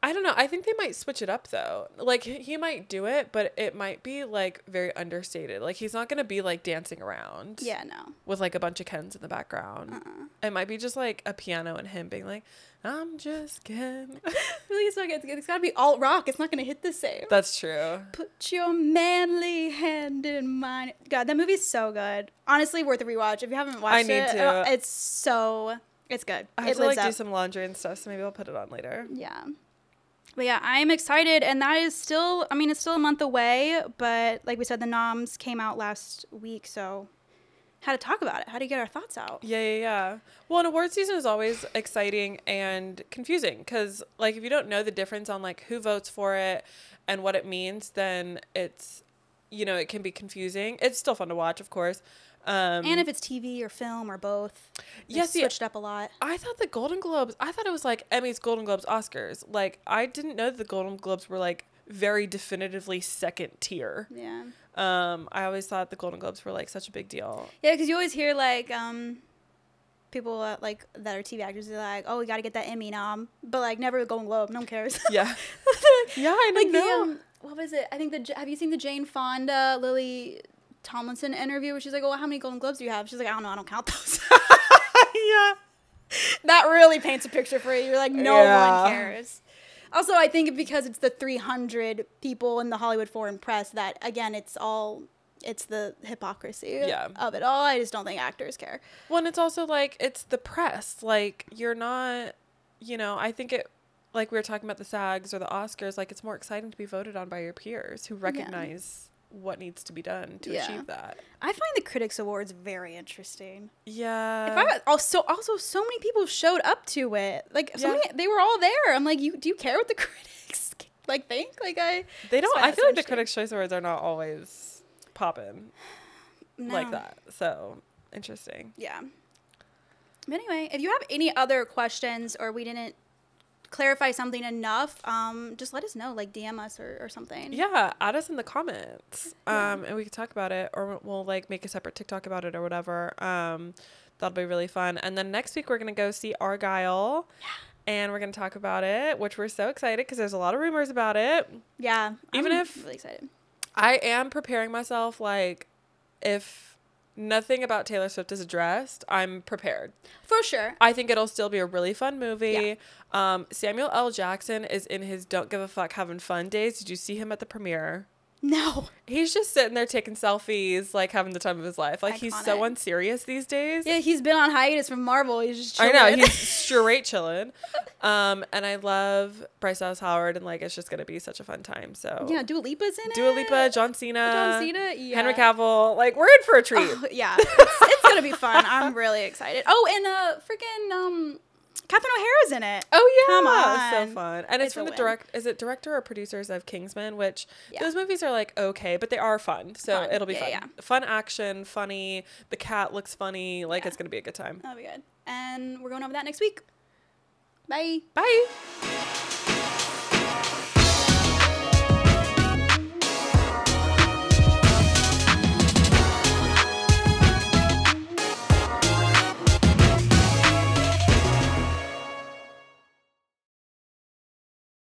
I don't know. I think they might switch it up though. Like he might do it, but it might be like very understated. Like he's not to be like dancing around. Yeah, no. with like a bunch of Kens in the background. Uh-uh. It might be just like a piano and him being like, I'm just Ken. Really, it's, not, it's, it's got to be alt rock. It's not to hit the same. That's true. Put your manly hand in mine. God, that movie's so good. Honestly, worth a rewatch. If you haven't watched I need it, to. uh, it's so it's good. I have it to like lives do some laundry and stuff, so maybe I'll put it on later. Yeah. But yeah, I'm excited, and that is still. I mean, it's still a month away, but like we said, the noms came out last week, so how to talk about it? How to get our thoughts out? Yeah, yeah, yeah. Well, an award season is always exciting and confusing because, like, if you don't know the difference on like who votes for it and what it means, then it's, you know, it can be confusing. It's still fun to watch, of course. Um, And if it's TV or film or both, Yes, yeah. switched up a lot. I thought the Golden Globes, I thought it was like Emmys, Golden Globes, Oscars. Like, I didn't know that the Golden Globes were like very definitively second tier. Yeah. Um, I always thought the Golden Globes were like such a big deal. Yeah, because you always hear like um, people uh, like that are TV actors. They're like, "Oh, we got to get that Emmy nom," but like never a Golden Globe. No one cares. Yeah. yeah, I like know. the um, what was it? I think the J- have you seen the Jane Fonda Lily Tomlinson interview where she's like, "Oh, how many Golden Globes do you have?" She's like, "I don't know. I don't count those." yeah. that really paints a picture for you. You're like, no Yeah. one cares. Also, I think because it's the 300 people in the Hollywood Foreign Press that again, it's all it's the hypocrisy Yeah. of it all. I just don't think actors care. Well, and it's also like it's the press. Like you're not, you know. I think it, like we were talking about the SAGs or the Oscars. Like it's more exciting to be voted on by your peers who recognize what needs to be done to Yeah. achieve that. I find the Critics Awards very interesting. Yeah. If I also also so many people showed up to it. Like so Yeah. many, they were all there. I'm like, you do you care what the critics like think? Like I they don't. I feel like the. Critics' Choice Awards are not always popping like that. So interesting. Yeah. But anyway, if you have any other questions or we didn't clarify something enough, um, just let us know, like DM us or, or something. Yeah, add us in the comments, Yeah. um, and we can talk about it, or we'll like make a separate TikTok about it or whatever. Um, that'll be really fun. And then next week we're gonna go see Argylle, and we're gonna talk about it, which we're so excited because there's a lot of rumors about it. Yeah. Even I'm if- really excited. I am preparing myself, like if nothing about Taylor Swift is addressed, I'm prepared. For sure. I think it'll still be a really fun movie. Um, Samuel L. Jackson is in his don't give a fuck having fun days. Did you see him at the premiere? No. He's just sitting there taking selfies, like having the time of his life. Like he's so unserious these days. Yeah, he's been on hiatus from Marvel. He's just I know chilling. he's straight chilling. Um, and I love Bryce Dallas Howard, and like it's just gonna be such a fun time. So yeah, Dua Lipa's in it. Dua it. Lipa, John Cena, John Cena, yeah. Henry Cavill, like we're in for a treat. Oh, yeah, it's, it's gonna be fun. I'm really excited. Oh, and uh, freaking um, Catherine O'Hara's in it. Oh yeah, Come on, so fun. And it's, It's from the win. direct. Is it director or producers of Kingsman? Which Yeah. those movies are like okay, but they are fun. So Fun. it'll be Yeah, fun. yeah. Fun action, funny. The cat looks funny. Like it's gonna be a good time. That'll be good. And we're going over that next week. Bye. Bye.